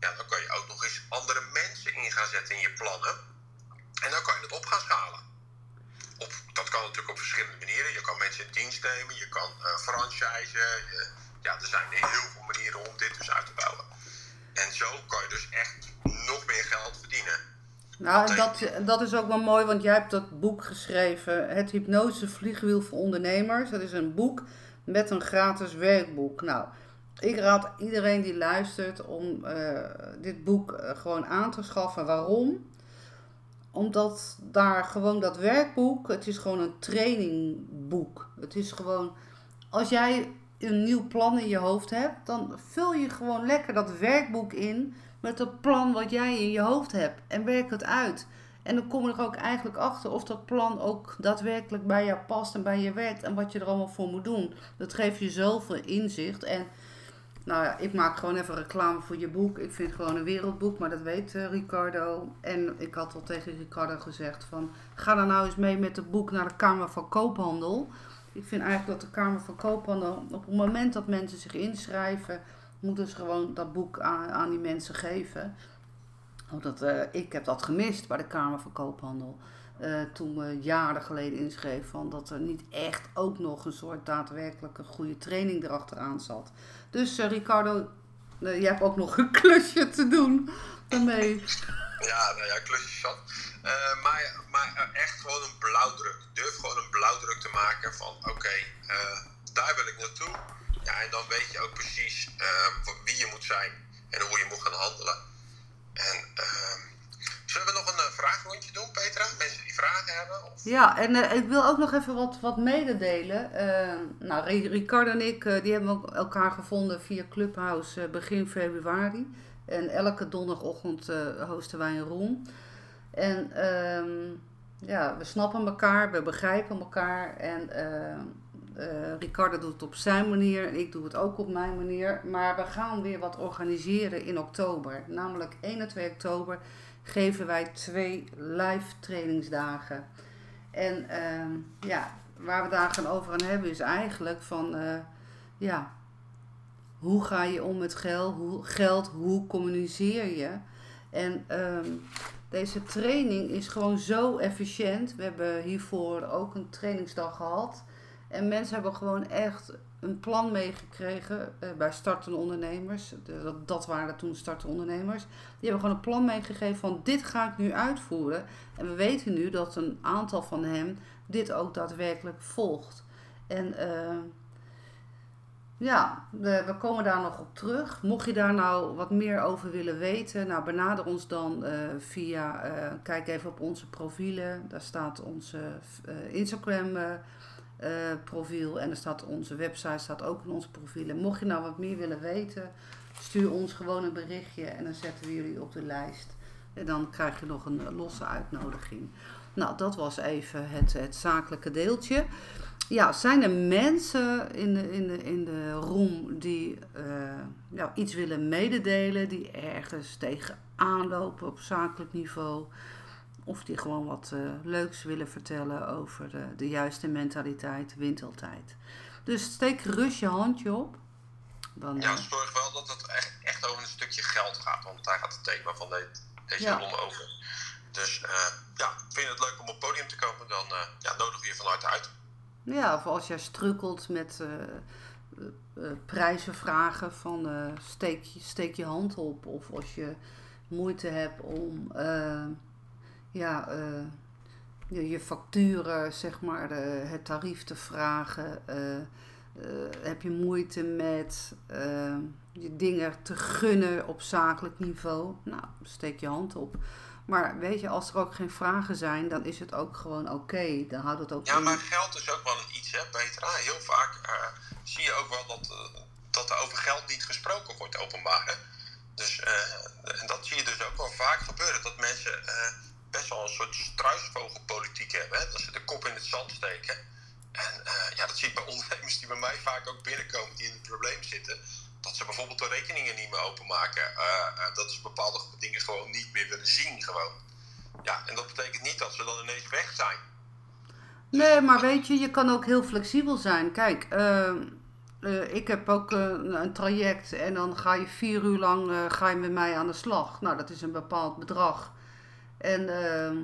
ja, dan kan je ook nog eens andere mensen in gaan zetten in je plannen. En dan kan je het op gaan schalen. Op, dat kan natuurlijk op verschillende manieren. Je kan mensen in dienst nemen, je kan uh, franchisen, ja, er zijn heel veel manieren om dit dus uit te bouwen. En zo kan je dus echt nog meer geld verdienen. Nou, en dat, dat is ook wel mooi, want jij hebt dat boek geschreven, Het Hypnose Vliegwiel voor Ondernemers. Dat is een boek met een gratis werkboek. Nou, ik raad iedereen die luistert om eh, dit boek eh, gewoon aan te schaffen. Waarom? Omdat daar gewoon dat werkboek, het is gewoon een trainingboek. Het is gewoon, als jij een nieuw plan in je hoofd hebt, dan vul je gewoon lekker dat werkboek in met het plan wat jij in je hoofd hebt en werk het uit. En dan kom je er ook eigenlijk achter of dat plan ook daadwerkelijk bij jou past en bij je werkt en wat je er allemaal voor moet doen. Dat geeft je zoveel inzicht. En nou ja, ik maak gewoon even reclame voor je boek. Ik vind het gewoon een wereldboek, maar dat weet uh, Ricardo. En ik had al tegen Ricardo gezegd van, ga dan nou eens mee met het boek naar de Kamer van Koophandel. Ik vind eigenlijk dat de Kamer van Koophandel, op het moment dat mensen zich inschrijven, moeten ze gewoon dat boek aan, aan die mensen geven. Omdat, uh, ik heb dat gemist bij de Kamer van Koophandel. Uh, toen we jaren geleden inschreef van dat er niet echt ook nog een soort daadwerkelijke goede training erachteraan zat. Dus uh, Ricardo, je hebt ook nog een klusje te doen daarmee. Ja, nou ja, klusjes zat. maar maar echt gewoon een blauwdruk. Durf gewoon een blauwdruk te maken van oké, daar wil ik naartoe. Ja, en dan weet je ook precies wie je moet zijn en hoe je moet gaan handelen. En ehm, Zullen we nog een uh, vraagrondje doen, Petra? Mensen die vragen hebben? Of? Ja, en uh, ik wil ook nog even wat, wat mededelen. Uh, nou, Ricardo en ik die hebben elkaar gevonden via Clubhouse begin februari. En elke donderdagochtend hosten wij een room. En ehm, ja, we snappen elkaar, we begrijpen elkaar. En Ricardo doet het op zijn manier en ik doe het ook op mijn manier. Maar we gaan weer wat organiseren in oktober. Namelijk 1 en 2 oktober geven wij twee live trainingsdagen. En uh, ja, waar we daar gaan over gaan hebben is eigenlijk van, uh, ja, hoe ga je om met geld? Hoe, geld, hoe communiceer je? En um, deze training is gewoon zo efficiënt. We hebben hiervoor ook een trainingsdag gehad. En mensen hebben gewoon echt een plan meegekregen uh, bij startende ondernemers. dat, dat waren toen startende ondernemers. Die hebben gewoon een plan meegegeven van dit ga ik nu uitvoeren. En we weten nu dat een aantal van hen dit ook daadwerkelijk volgt. En uh, ja, we, komen daar nog op terug. Mocht je daar nou wat meer over willen weten, nou benader ons dan uh, via, kijk even op onze profielen. Daar staat onze Instagram uh, profiel. En er staat onze website staat ook in onze profielen. Mocht je nou wat meer willen weten, stuur ons gewoon een berichtje en dan zetten we jullie op de lijst. En dan krijg je nog een losse uitnodiging. Nou, dat was even het, het zakelijke deeltje. Ja, zijn er mensen in de, in de, in de room die nou, iets willen mededelen, die ergens tegen aanlopen op zakelijk niveau? Of die gewoon wat uh, leuks willen vertellen over de, de juiste mentaliteit, wint altijd. Dus steek rust je handje op. Dan, ja, zorg wel dat het echt, echt over een stukje geld gaat. Want daar gaat het thema van de, deze ja. ronde over. Dus uh, ja, vind je het leuk om op het podium te komen, dan uh, ja, nodig we je van harte uit. Ja, of als jij strukkelt met prijzen vragen van steek, steek je hand op. Of als je moeite hebt om ja, uh, je, je, facturen, zeg maar, de, het tarief te vragen. Uh, uh, heb je moeite met je dingen te gunnen op zakelijk niveau? Nou, steek je hand op. Maar weet je, als er ook geen vragen zijn, dan is het ook gewoon oké. Dan houdt het ook Ja, in. maar geld is ook wel een iets, hè, Petra. Heel vaak zie je ook wel dat, dat er over geld niet gesproken wordt openbaar. Hè? Dus, en dat zie je dus ook wel vaak gebeuren. Dat mensen best wel een soort struisvogelpolitiek hebben. Hè? Dat ze de kop in het zand steken. En uh, ja, dat zie ik bij ondernemers die bij mij vaak ook binnenkomen, die in het probleem zitten. Dat ze bijvoorbeeld de rekeningen niet meer openmaken. Uh, uh, dat ze bepaalde dingen gewoon niet meer willen zien. Gewoon. Ja, en dat betekent niet dat ze dan ineens weg zijn. Nee, maar weet je, je kan ook heel flexibel zijn. Kijk, ik heb ook een traject en dan ga je vier uur lang ga je met mij aan de slag. Nou, dat is een bepaald bedrag. En uh,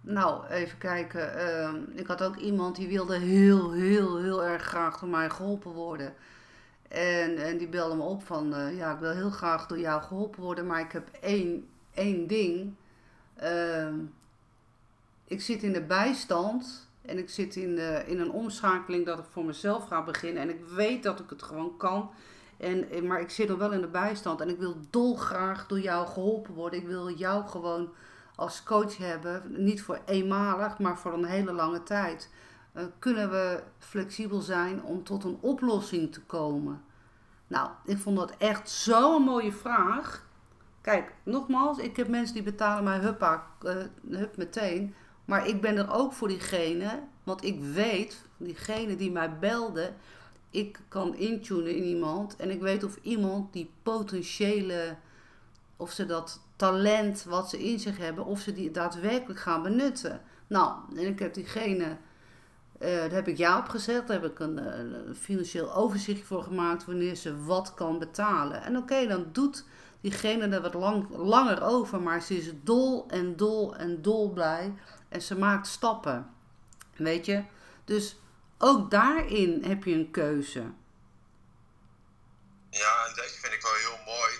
nou, even kijken. Uh, ik had ook iemand die wilde heel, heel, heel erg graag door mij geholpen worden. En, en die belde me op van, eh, ja, ik wil heel graag door jou geholpen worden, maar ik heb één, één ding. Ehm, ik zit in de bijstand en ik zit in, de, in een omschakeling dat ik voor mezelf ga beginnen. En ik weet dat ik het gewoon kan. En, maar ik zit nog wel in de bijstand en ik wil dolgraag door jou geholpen worden. Ik wil jou gewoon als coach hebben. Niet voor eenmalig, maar voor een hele lange tijd. Uh, kunnen we flexibel zijn om tot een oplossing te komen? Nou, ik vond dat echt zo'n mooie vraag. Kijk, nogmaals, ik heb mensen die betalen mij huppa, uh, hup meteen. Maar ik ben er ook voor diegene, want ik weet, diegene die mij belde, ik kan intunen in iemand. En ik weet of iemand die potentiële, of ze dat talent wat ze in zich hebben, of ze die daadwerkelijk gaan benutten. Nou, en ik heb diegene, uh, daar heb ik ja op gezet, daar heb ik een, een financieel overzicht voor gemaakt wanneer ze wat kan betalen. En oké, dan doet diegene er wat lang, langer over, maar ze is dol en dol en dol blij en ze maakt stappen. Weet je? Dus ook daarin heb je een keuze. Ja, en deze vind ik wel heel mooi.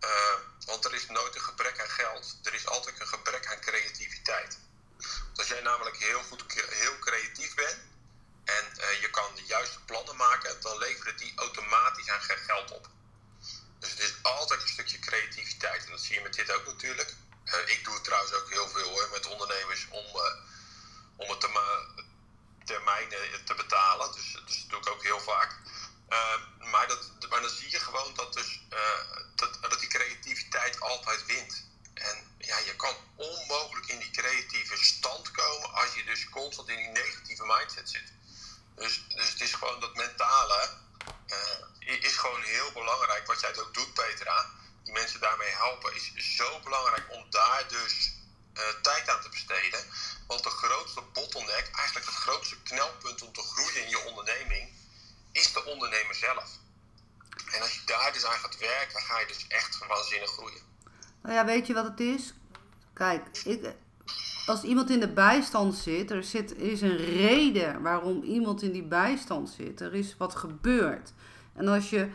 Uh, want er is nooit een gebrek aan geld. Er is altijd een gebrek aan creativiteit. als jij namelijk heel goed, heel creatief bent en uh, je kan de juiste plannen maken, dan leveren die automatisch aan geld op. Dus het is altijd een stukje creativiteit. En dat zie je met dit ook natuurlijk. Uh, ik doe het trouwens ook heel veel hoor, met ondernemers om, om het termijnen te betalen. Dus, dus dat doe ik ook heel vaak. Uh, maar, dat, maar dan zie je gewoon dat, dus, uh, dat, dat die creativiteit altijd wint. En ja, je kan onmogelijk in die creatieve stand komen als je dus constant in die negatieve mindset zit. Dus, dus het is gewoon dat mentale uh, is gewoon heel belangrijk. Wat jij ook doet, Petra, die mensen daarmee helpen, is zo belangrijk om daar dus uh, tijd aan te besteden. Want de grootste bottleneck, eigenlijk het grootste knelpunt om te groeien in je onderneming, is de ondernemer zelf. En als je daar dus aan gaat werken, dan ga je dus echt waanzinnig groeien. Nou ja, weet je wat het is? Kijk, ik, als iemand in de bijstand zit, er zit, is een reden waarom iemand in die bijstand zit. Er is wat gebeurd. En als je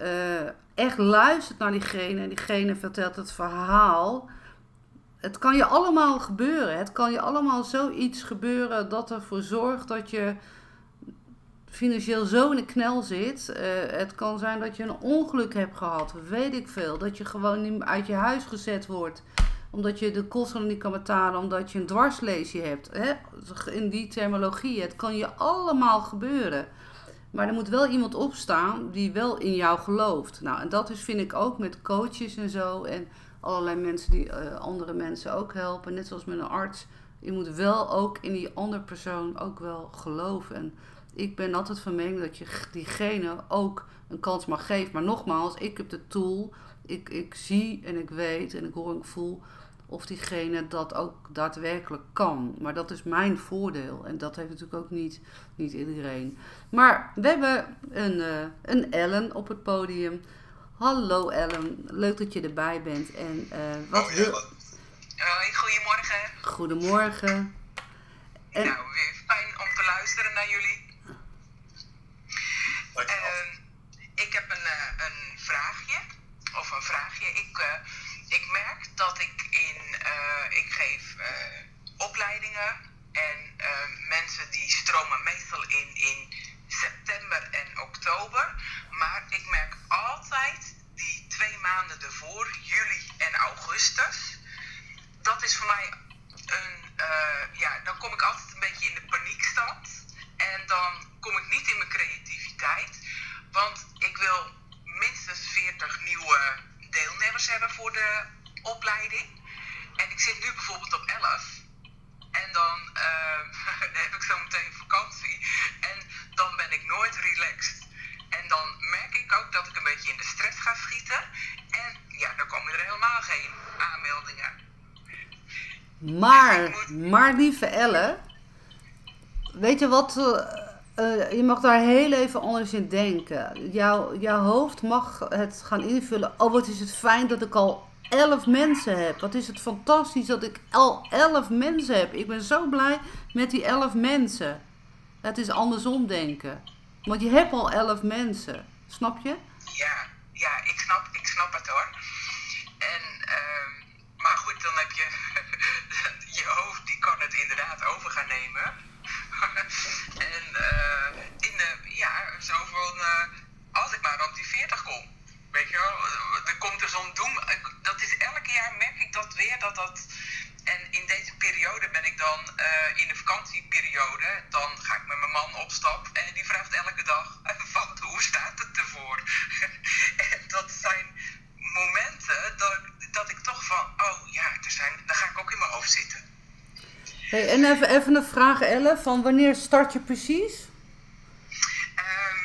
uh, echt luistert naar diegene en diegene vertelt het verhaal, het kan je allemaal gebeuren. Het kan je allemaal zoiets gebeuren dat ervoor zorgt dat je financieel zo in de knel zit. Uh, het kan zijn dat je een ongeluk hebt gehad, weet ik veel. Dat je gewoon niet uit je huis gezet wordt omdat je de kosten niet kan betalen, omdat je een dwarsleesje hebt. Hè? In die terminologie, het kan je allemaal gebeuren. Maar er moet wel iemand opstaan die wel in jou gelooft. Nou, en dat is, vind ik ook met coaches en zo. En allerlei mensen die uh, andere mensen ook helpen. Net zoals met een arts. Je moet wel ook in die andere persoon ook wel geloven. En ik ben altijd van mening dat je diegene ook een kans mag geven. Maar nogmaals, ik heb de tool. Ik, ik zie en ik weet en ik hoor en ik voel of diegene dat ook daadwerkelijk kan. Maar dat is mijn voordeel. En dat heeft natuurlijk ook niet, niet iedereen. Maar we hebben een, uh, een Ellen op het podium. Hallo Ellen, leuk dat je erbij bent. En, uh, wat oh. Hoi, goedemorgen. Goedemorgen. En... Nou, weer fijn om te luisteren naar jullie. Uh, ik heb een, uh, een vraagje, of een vraagje. Ik, uh, ik merk dat ik in, ik geef opleidingen en mensen die stromen meestal in in september en oktober. Maar ik merk altijd die twee maanden ervoor, juli en augustus. Dat is voor mij een, ja, dan kom ik altijd een beetje in de paniekstand. En dan kom ik niet in mijn creativiteit. Want ik wil minstens 40 nieuwe deelnemers hebben voor de opleiding. En ik zit nu bijvoorbeeld op 11. En dan, uh, dan heb ik zo meteen vakantie. En dan ben ik nooit relaxed. En dan merk ik ook dat ik een beetje in de stress ga schieten. En ja, dan komen er helemaal geen aanmeldingen. Maar, maar lieve Elle, weet je wat, uh, je mag daar heel even anders in denken. Jouw, jouw hoofd mag het gaan invullen. Oh, wat is het fijn dat ik al elf mensen heb. Wat is het fantastisch dat ik al elf mensen heb. Ik ben zo blij met die elf mensen. Het is andersom denken. Want je hebt al elf mensen. Snap je? Ja, ja ik, snap, ik snap het hoor. En, ehm, maar goed, dan heb je je hoofd, die kan het inderdaad over gaan nemen. en uh, in de, ja, zo van, uh, als ik maar op die 40 kom. Weet je wel, er komt er zo'n doem. Dat is elke jaar merk ik dat weer, dat dat en in deze periode ben ik dan uh, in de vakantieperiode. Dan ga ik met mijn man op stap. En die vraagt elke dag: van, hoe staat het ervoor? en dat zijn momenten dat, dat ik toch van: oh ja, er zijn, daar ga ik ook in mijn hoofd zitten. Hey, en even, even een vraag, Elle: van wanneer start je precies? Um,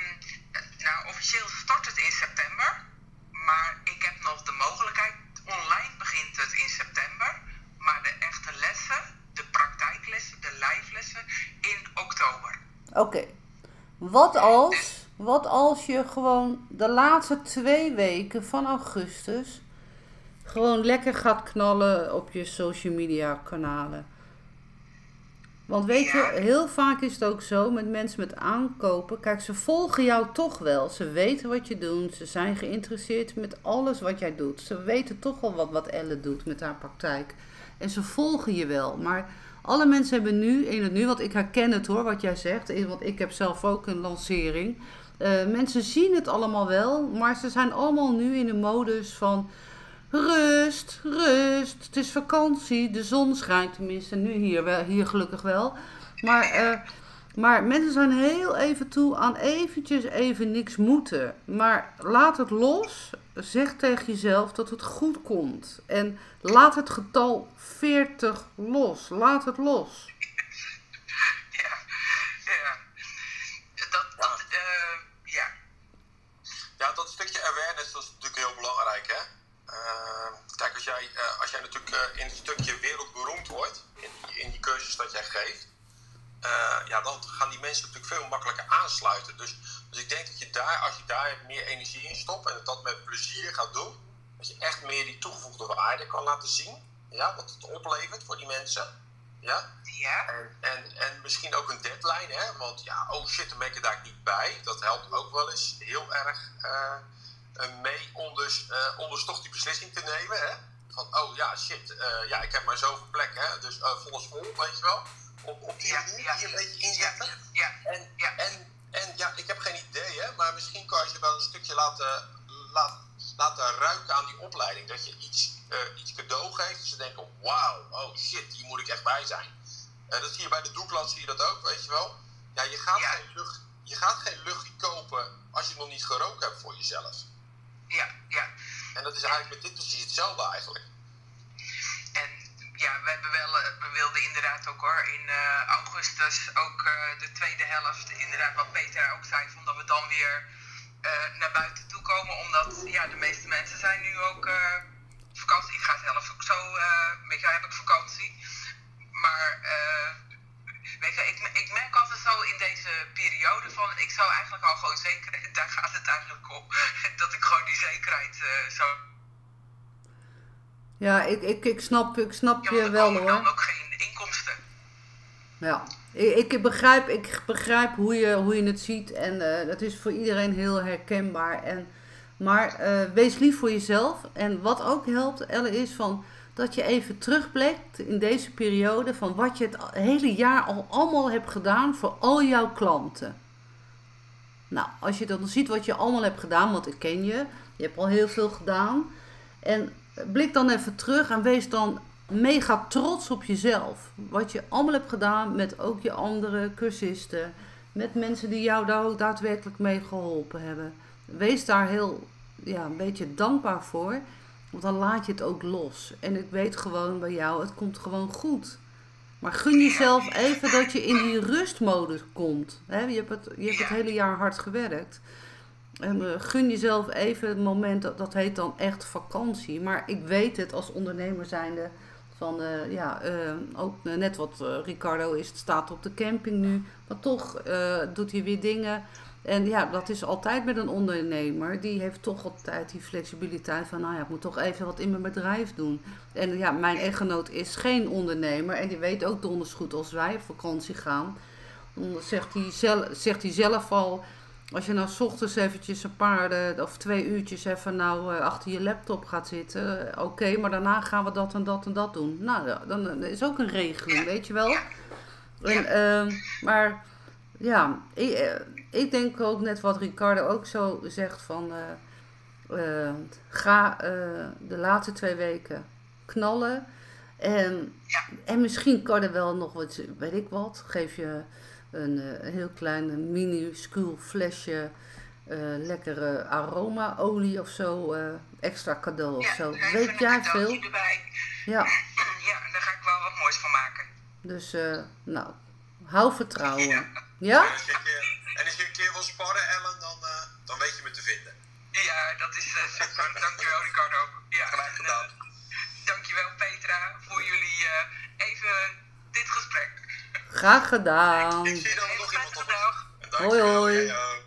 nou, officieel start het in september. Maar ik heb nog de mogelijkheid. Online begint het in september maar de echte lessen, de praktijklessen, de live lessen in oktober. Oké. Wat als, wat als je gewoon de laatste twee weken van augustus gewoon lekker gaat knallen op je social media kanalen? Want weet je, heel vaak is het ook zo met mensen met aankopen. Kijk, ze volgen jou toch wel. Ze weten wat je doet. Ze zijn geïnteresseerd met alles wat jij doet. Ze weten toch wel wat, wat Elle doet met haar praktijk. En ze volgen je wel. Maar alle mensen hebben nu, in het nu, want ik herken het hoor, wat jij zegt. Want ik heb zelf ook een lancering. Uh, mensen zien het allemaal wel, maar ze zijn allemaal nu in de modus van rust, rust. Het is vakantie, de zon schijnt tenminste nu hier, wel, hier gelukkig wel. Maar, uh, maar mensen zijn heel even toe aan eventjes even niks moeten. Maar laat het los zeg tegen jezelf dat het goed komt. En laat het getal 40 los. Laat het los. Ja. Dat. Ja, dat stukje awareness dat is natuurlijk heel belangrijk, hè. Uh, kijk, als jij, uh, als jij natuurlijk in het stukje wereldberoemd wordt, in, in die cursus dat jij geeft, ja, dan gaan die mensen natuurlijk veel makkelijker aansluiten. Dus dus ik denk dat je daar, als je daar meer energie in stopt en dat met plezier gaat doen, dat je echt meer die toegevoegde waarde kan laten zien. Ja, wat het oplevert voor die mensen. Ja? ja. En, en, en misschien ook een deadline, hè? Want ja, oh shit, dan ben ik er daar niet bij. Dat helpt ook wel eens heel erg uh, mee om dus, om dus toch die beslissing te nemen. Hè? Van oh ja, shit, uh, ja, ik heb maar zoveel plek, hè? Dus vol is vol, weet je wel. Op, op die manier ja, ja, een beetje inzetten. Ja, en, en en ja, ik heb geen idee, hè, maar misschien kan je je wel een stukje laten, laten, laten ruiken aan die opleiding. Dat je iets, uh, iets cadeau geeft. Dus ze denken, wauw, oh shit, hier moet ik echt bij zijn. Uh, dat zie je bij de doeklat, zie je dat ook, weet je wel. Ja, je gaat. Geen, lucht, je gaat geen luchtje kopen als je nog niet gerookt hebt voor jezelf. Ja, ja. En dat is eigenlijk met dit precies hetzelfde eigenlijk. En ja, we, hebben wel, eh, we wilden inderdaad ook hoor, in uh, augustus ook uh, de tweede helft, inderdaad wat Peter ook zei, van dat we dan weer uh, naar buiten toe komen. Omdat ja, de meeste mensen zijn nu ook vakantie. Ik ga zelf ook zo, weet je, heb ik vakantie. Maar weet je, ik, ik merk altijd zo in deze periode van, ik zou eigenlijk al gewoon zeker, daar gaat het eigenlijk om, zou ja, ik, ik, ik snap, ik snap ja, je wel hoor. dan ook geen inkomsten. Ja, ik, ik, begrijp, ik begrijp hoe je, hoe je het ziet en uh, dat is voor iedereen heel herkenbaar. En, maar uh, wees lief voor jezelf. En wat ook helpt, Elle, is van dat je even terugblikt in deze periode van wat je het hele jaar al allemaal hebt gedaan voor al jouw klanten. Nou, als je dan ziet wat je allemaal hebt gedaan, want ik ken je, je hebt al heel veel gedaan. En blik dan even terug en wees dan mega trots op jezelf. Wat je allemaal hebt gedaan met ook je andere cursisten. Met mensen die jou daar ook daadwerkelijk mee geholpen hebben. Wees daar heel, ja, een beetje dankbaar voor. Want dan laat je het ook los. En ik weet gewoon bij jou, het komt gewoon goed. Maar gun jezelf even dat je in die rustmodus komt. je hebt het, je hebt het hele jaar hard gewerkt. En uh, gun jezelf even het moment, dat, dat heet dan echt vakantie. Maar ik weet het als ondernemer zijnde van, uh, ja, uh, ook net wat Ricardo is, staat op de camping nu. Maar toch doet hij weer dingen. En ja, dat is altijd met een ondernemer. Die heeft toch altijd die flexibiliteit van, nou ja, ik moet toch even wat in mijn bedrijf doen. En ja, mijn echtgenoot is geen ondernemer. En die weet ook donders goed als wij op vakantie gaan. Dan zegt hij zelf, zegt hij zelf al als je nou 's ochtends eventjes een paar eh, of twee uurtjes even nou eh, achter je laptop gaat zitten, eh, oké, maar daarna gaan we dat en dat en dat doen. Nou, dan is ook een regeling, Ja. weet je wel. Ja. En, ehm, maar ja, ik, ik denk ook net wat Ricardo ook zo zegt van ga de laatste twee weken knallen. En, en misschien kan er wel nog wat, weet ik wat, geef je een, eh, heel klein minuscuul flesje eh, lekkere aromaolie of zo, eh, extra cadeau of Ja, zo. Weet jij veel? erbij. Ja, Ja, daar ga ik wel wat moois van maken. dus eh, nou, hou vertrouwen. Ja? En als je een keer, en als je een keer wil sparren, Ellen, dan, eh, dan weet je me te vinden. Ja, dat is super. Dankjewel, Ricardo. Ja, Graag en, gedaan. dankjewel, Petra, voor jullie eh, even dit gesprek. Graag gedaan. Ik zie dan nog iemand op Hoi, hoi. jij ook.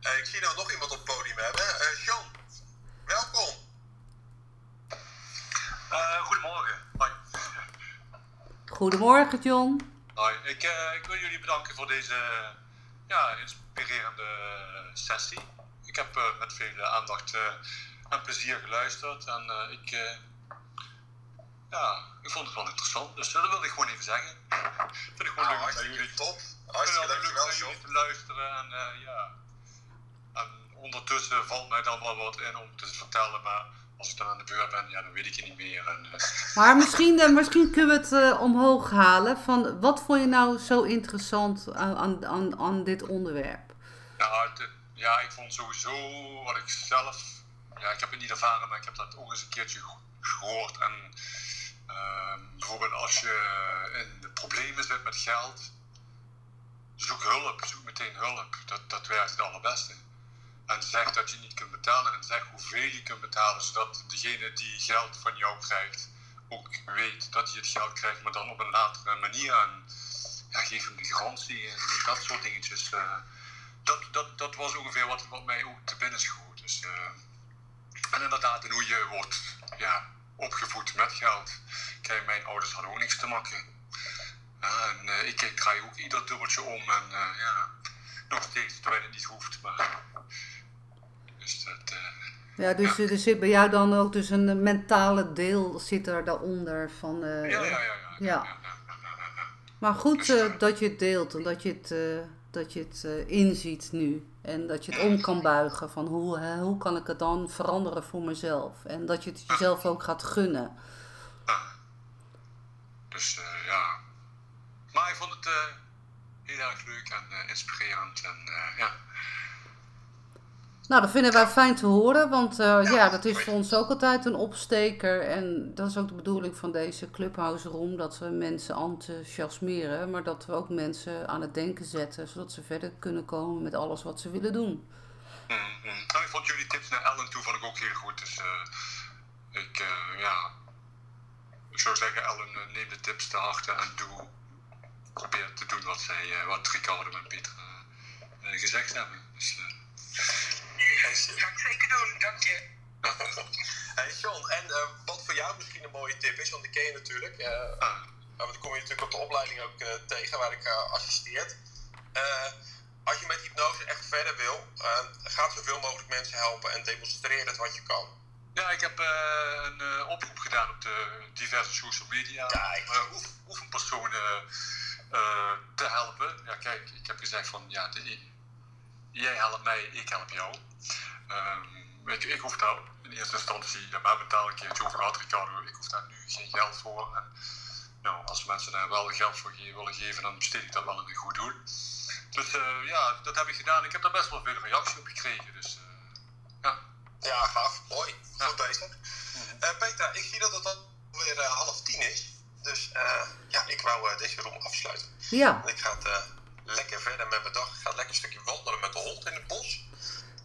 Eh, ik zie nou nog iemand op het podium hebben. Eh John, welkom. Eh, goedemorgen. Hoi. Goedemorgen, John. Hoi. Ik, eh, ik wil jullie bedanken voor deze ja, inspirerende sessie. Ik heb eh, met veel aandacht eh, en plezier geluisterd en eh, ik, eh, ja, ik vond het wel interessant. Dus dat wilde ik gewoon even zeggen. Vind ik gewoon leuk hartstikke jullie, top. vind Hartstikke leuk John. jullie te luisteren en eh, ja. En ondertussen valt mij dan wel wat in om te vertellen, maar als ik dan aan de beurt ben, ja, dan weet ik het niet meer. En, eh, Maar misschien, eh, misschien kunnen we het eh, omhoog halen. Van, wat vond je nou zo interessant aan, aan, aan, dit onderwerp? Ja, ja, ik vond sowieso wat ik zelf. Ja, ik heb het niet ervaren, maar ik heb dat ook eens een keertje ge- gehoord. En bijvoorbeeld als je in de problemen zit met geld, zoek hulp, zoek meteen hulp. Dat, dat werkt het allerbeste. En zeg dat je niet kunt betalen en zeg hoeveel je kunt betalen, zodat degene die geld van jou krijgt ook weet dat hij het geld krijgt, maar dan op een latere manier. En ja, geef hem de garantie en dat soort dingetjes. eh dat, dat, dat was ongeveer wat, wat mij ook te binnen schoot. Dus, eh, en inderdaad, en hoe je wordt ja, opgevoed met geld. Kijk, mijn ouders hadden ook niks te maken. En eh, ik, ik draai ook ieder dubbeltje om en eh, ja, nog steeds terwijl het niet hoeft. Maar, dus dat, eh, Ja, dus er zit bij jou dan ook dus een mentale deel zit er daaronder van... eh, ja, ja, ja. ja, ja. ja, ja, ja, ja. Maar goed eh, dat je het deelt en dat je het, eh, dat je het eh, inziet nu. En dat je het om kan buigen van hoe, hoe kan ik het dan veranderen voor mezelf. En dat je het jezelf ook gaat gunnen. Dus eh, ja. Maar ik vond het eh, heel erg leuk en eh, inspirerend. En ja. Nou, dat vinden wij fijn te horen, want eh, ja, dat is voor ons ook altijd een opsteker. En dat is ook de bedoeling van deze Clubhouse Room, dat we mensen enthousiasmeren, maar dat we ook mensen aan het denken zetten, zodat ze verder kunnen komen met alles wat ze willen doen. Mm, mm. Nou, ik vond jullie tips naar Ellen toe vond ik ook heel goed. Dus eh, ik, eh, ja. Ik zou zeggen, Ellen, neem de tips te harte en doe. Probeer te doen wat zij, wat Ricardo en eh, gezegd hebben. Dus, eh, Ga ik zeker doen, dank je. Hey John, en eh, wat voor jou misschien een mooie tip is, want ik ken je natuurlijk. eh, ah, maar dan kom je natuurlijk op de opleiding ook eh, tegen waar ik eh assisteer. Eh, als je met hypnose echt verder wil, eh, ga zoveel mogelijk mensen helpen en demonstreer het wat je kan. Ja, ik heb eh, een eh, oproep gedaan op de diverse social media. Kijk. Om oef- oefenpersonen eh, te helpen. Ja, kijk, ik heb gezegd van ja, de, jij helpt mij, ik help jou. Ehm, weet je, ik hoef daar in eerste instantie, daar een keertje over gehad, Ricardo. Ik hoef daar nu geen geld voor. En, nou, als mensen daar wel geld voor willen geven, dan besteed ik dat wel in een goed doel. Dus eh, ja, dat heb ik gedaan. Ik heb daar best wel veel reactie op gekregen. Dus eh, ja. Ja, gaaf. Mooi. Goed bezig. Eh, Petra, ik zie dat het alweer eh, half tien is. Dus eh, ja, ik wou eh, deze room afsluiten. Ja, Ik ga het eh, lekker verder met mijn dag. Ik ga lekker een stukje wandelen met de hond in het bos.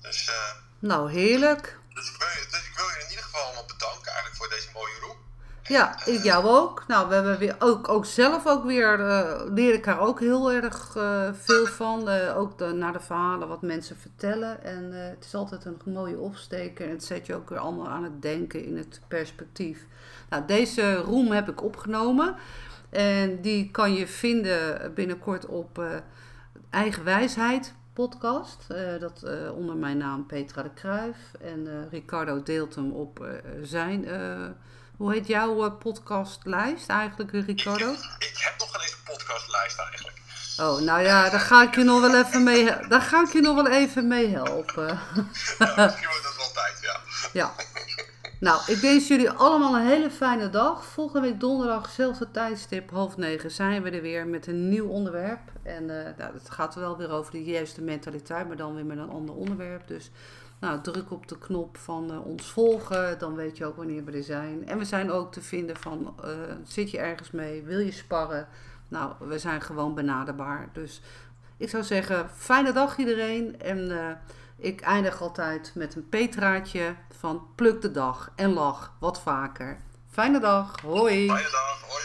Dus, eh, nou heerlijk. dus, ik wil je, dus ik wil je in ieder geval allemaal bedanken eigenlijk voor deze mooie room. Ja, ik jou ook. Nou, we hebben weer ook, ook zelf ook weer, eh leer ik daar ook heel erg eh, veel van. Eh, ook de, naar de verhalen wat mensen vertellen. En eh, het is altijd een mooie opsteker. En het zet je ook weer allemaal aan het denken in het perspectief. Nou, deze room heb ik opgenomen. En die kan je vinden binnenkort op eh, Eigen Wijsheid podcast. eh, dat eh, onder mijn naam Petra de Kruif. En eh, Ricardo deelt hem op zijn. hoe heet jouw podcastlijst eigenlijk, Ricardo? Ik heb nog geen eens een podcastlijst eigenlijk. Oh, nou ja, daar ga ik je nog wel even mee, daar ga ik je nog wel even mee helpen. Ja, misschien wordt dat wel tijd, ja. Ja. Nou, ik wens jullie allemaal een hele fijne dag. Volgende week donderdag, zelfde tijdstip, half negen, zijn we er weer met een nieuw onderwerp. En eh nou, het gaat wel weer over de juiste mentaliteit, maar dan weer met een ander onderwerp. Dus nou, druk op de knop van eh, ons volgen, dan weet je ook wanneer we er zijn. En we zijn ook te vinden van, eh, zit je ergens mee, wil je sparren? Nou, we zijn gewoon benaderbaar. Dus ik zou zeggen, fijne dag iedereen. En ik eindig altijd met een petraatje van pluk de dag en lach wat vaker. Fijne dag, hoi! Fijne dag, hoi.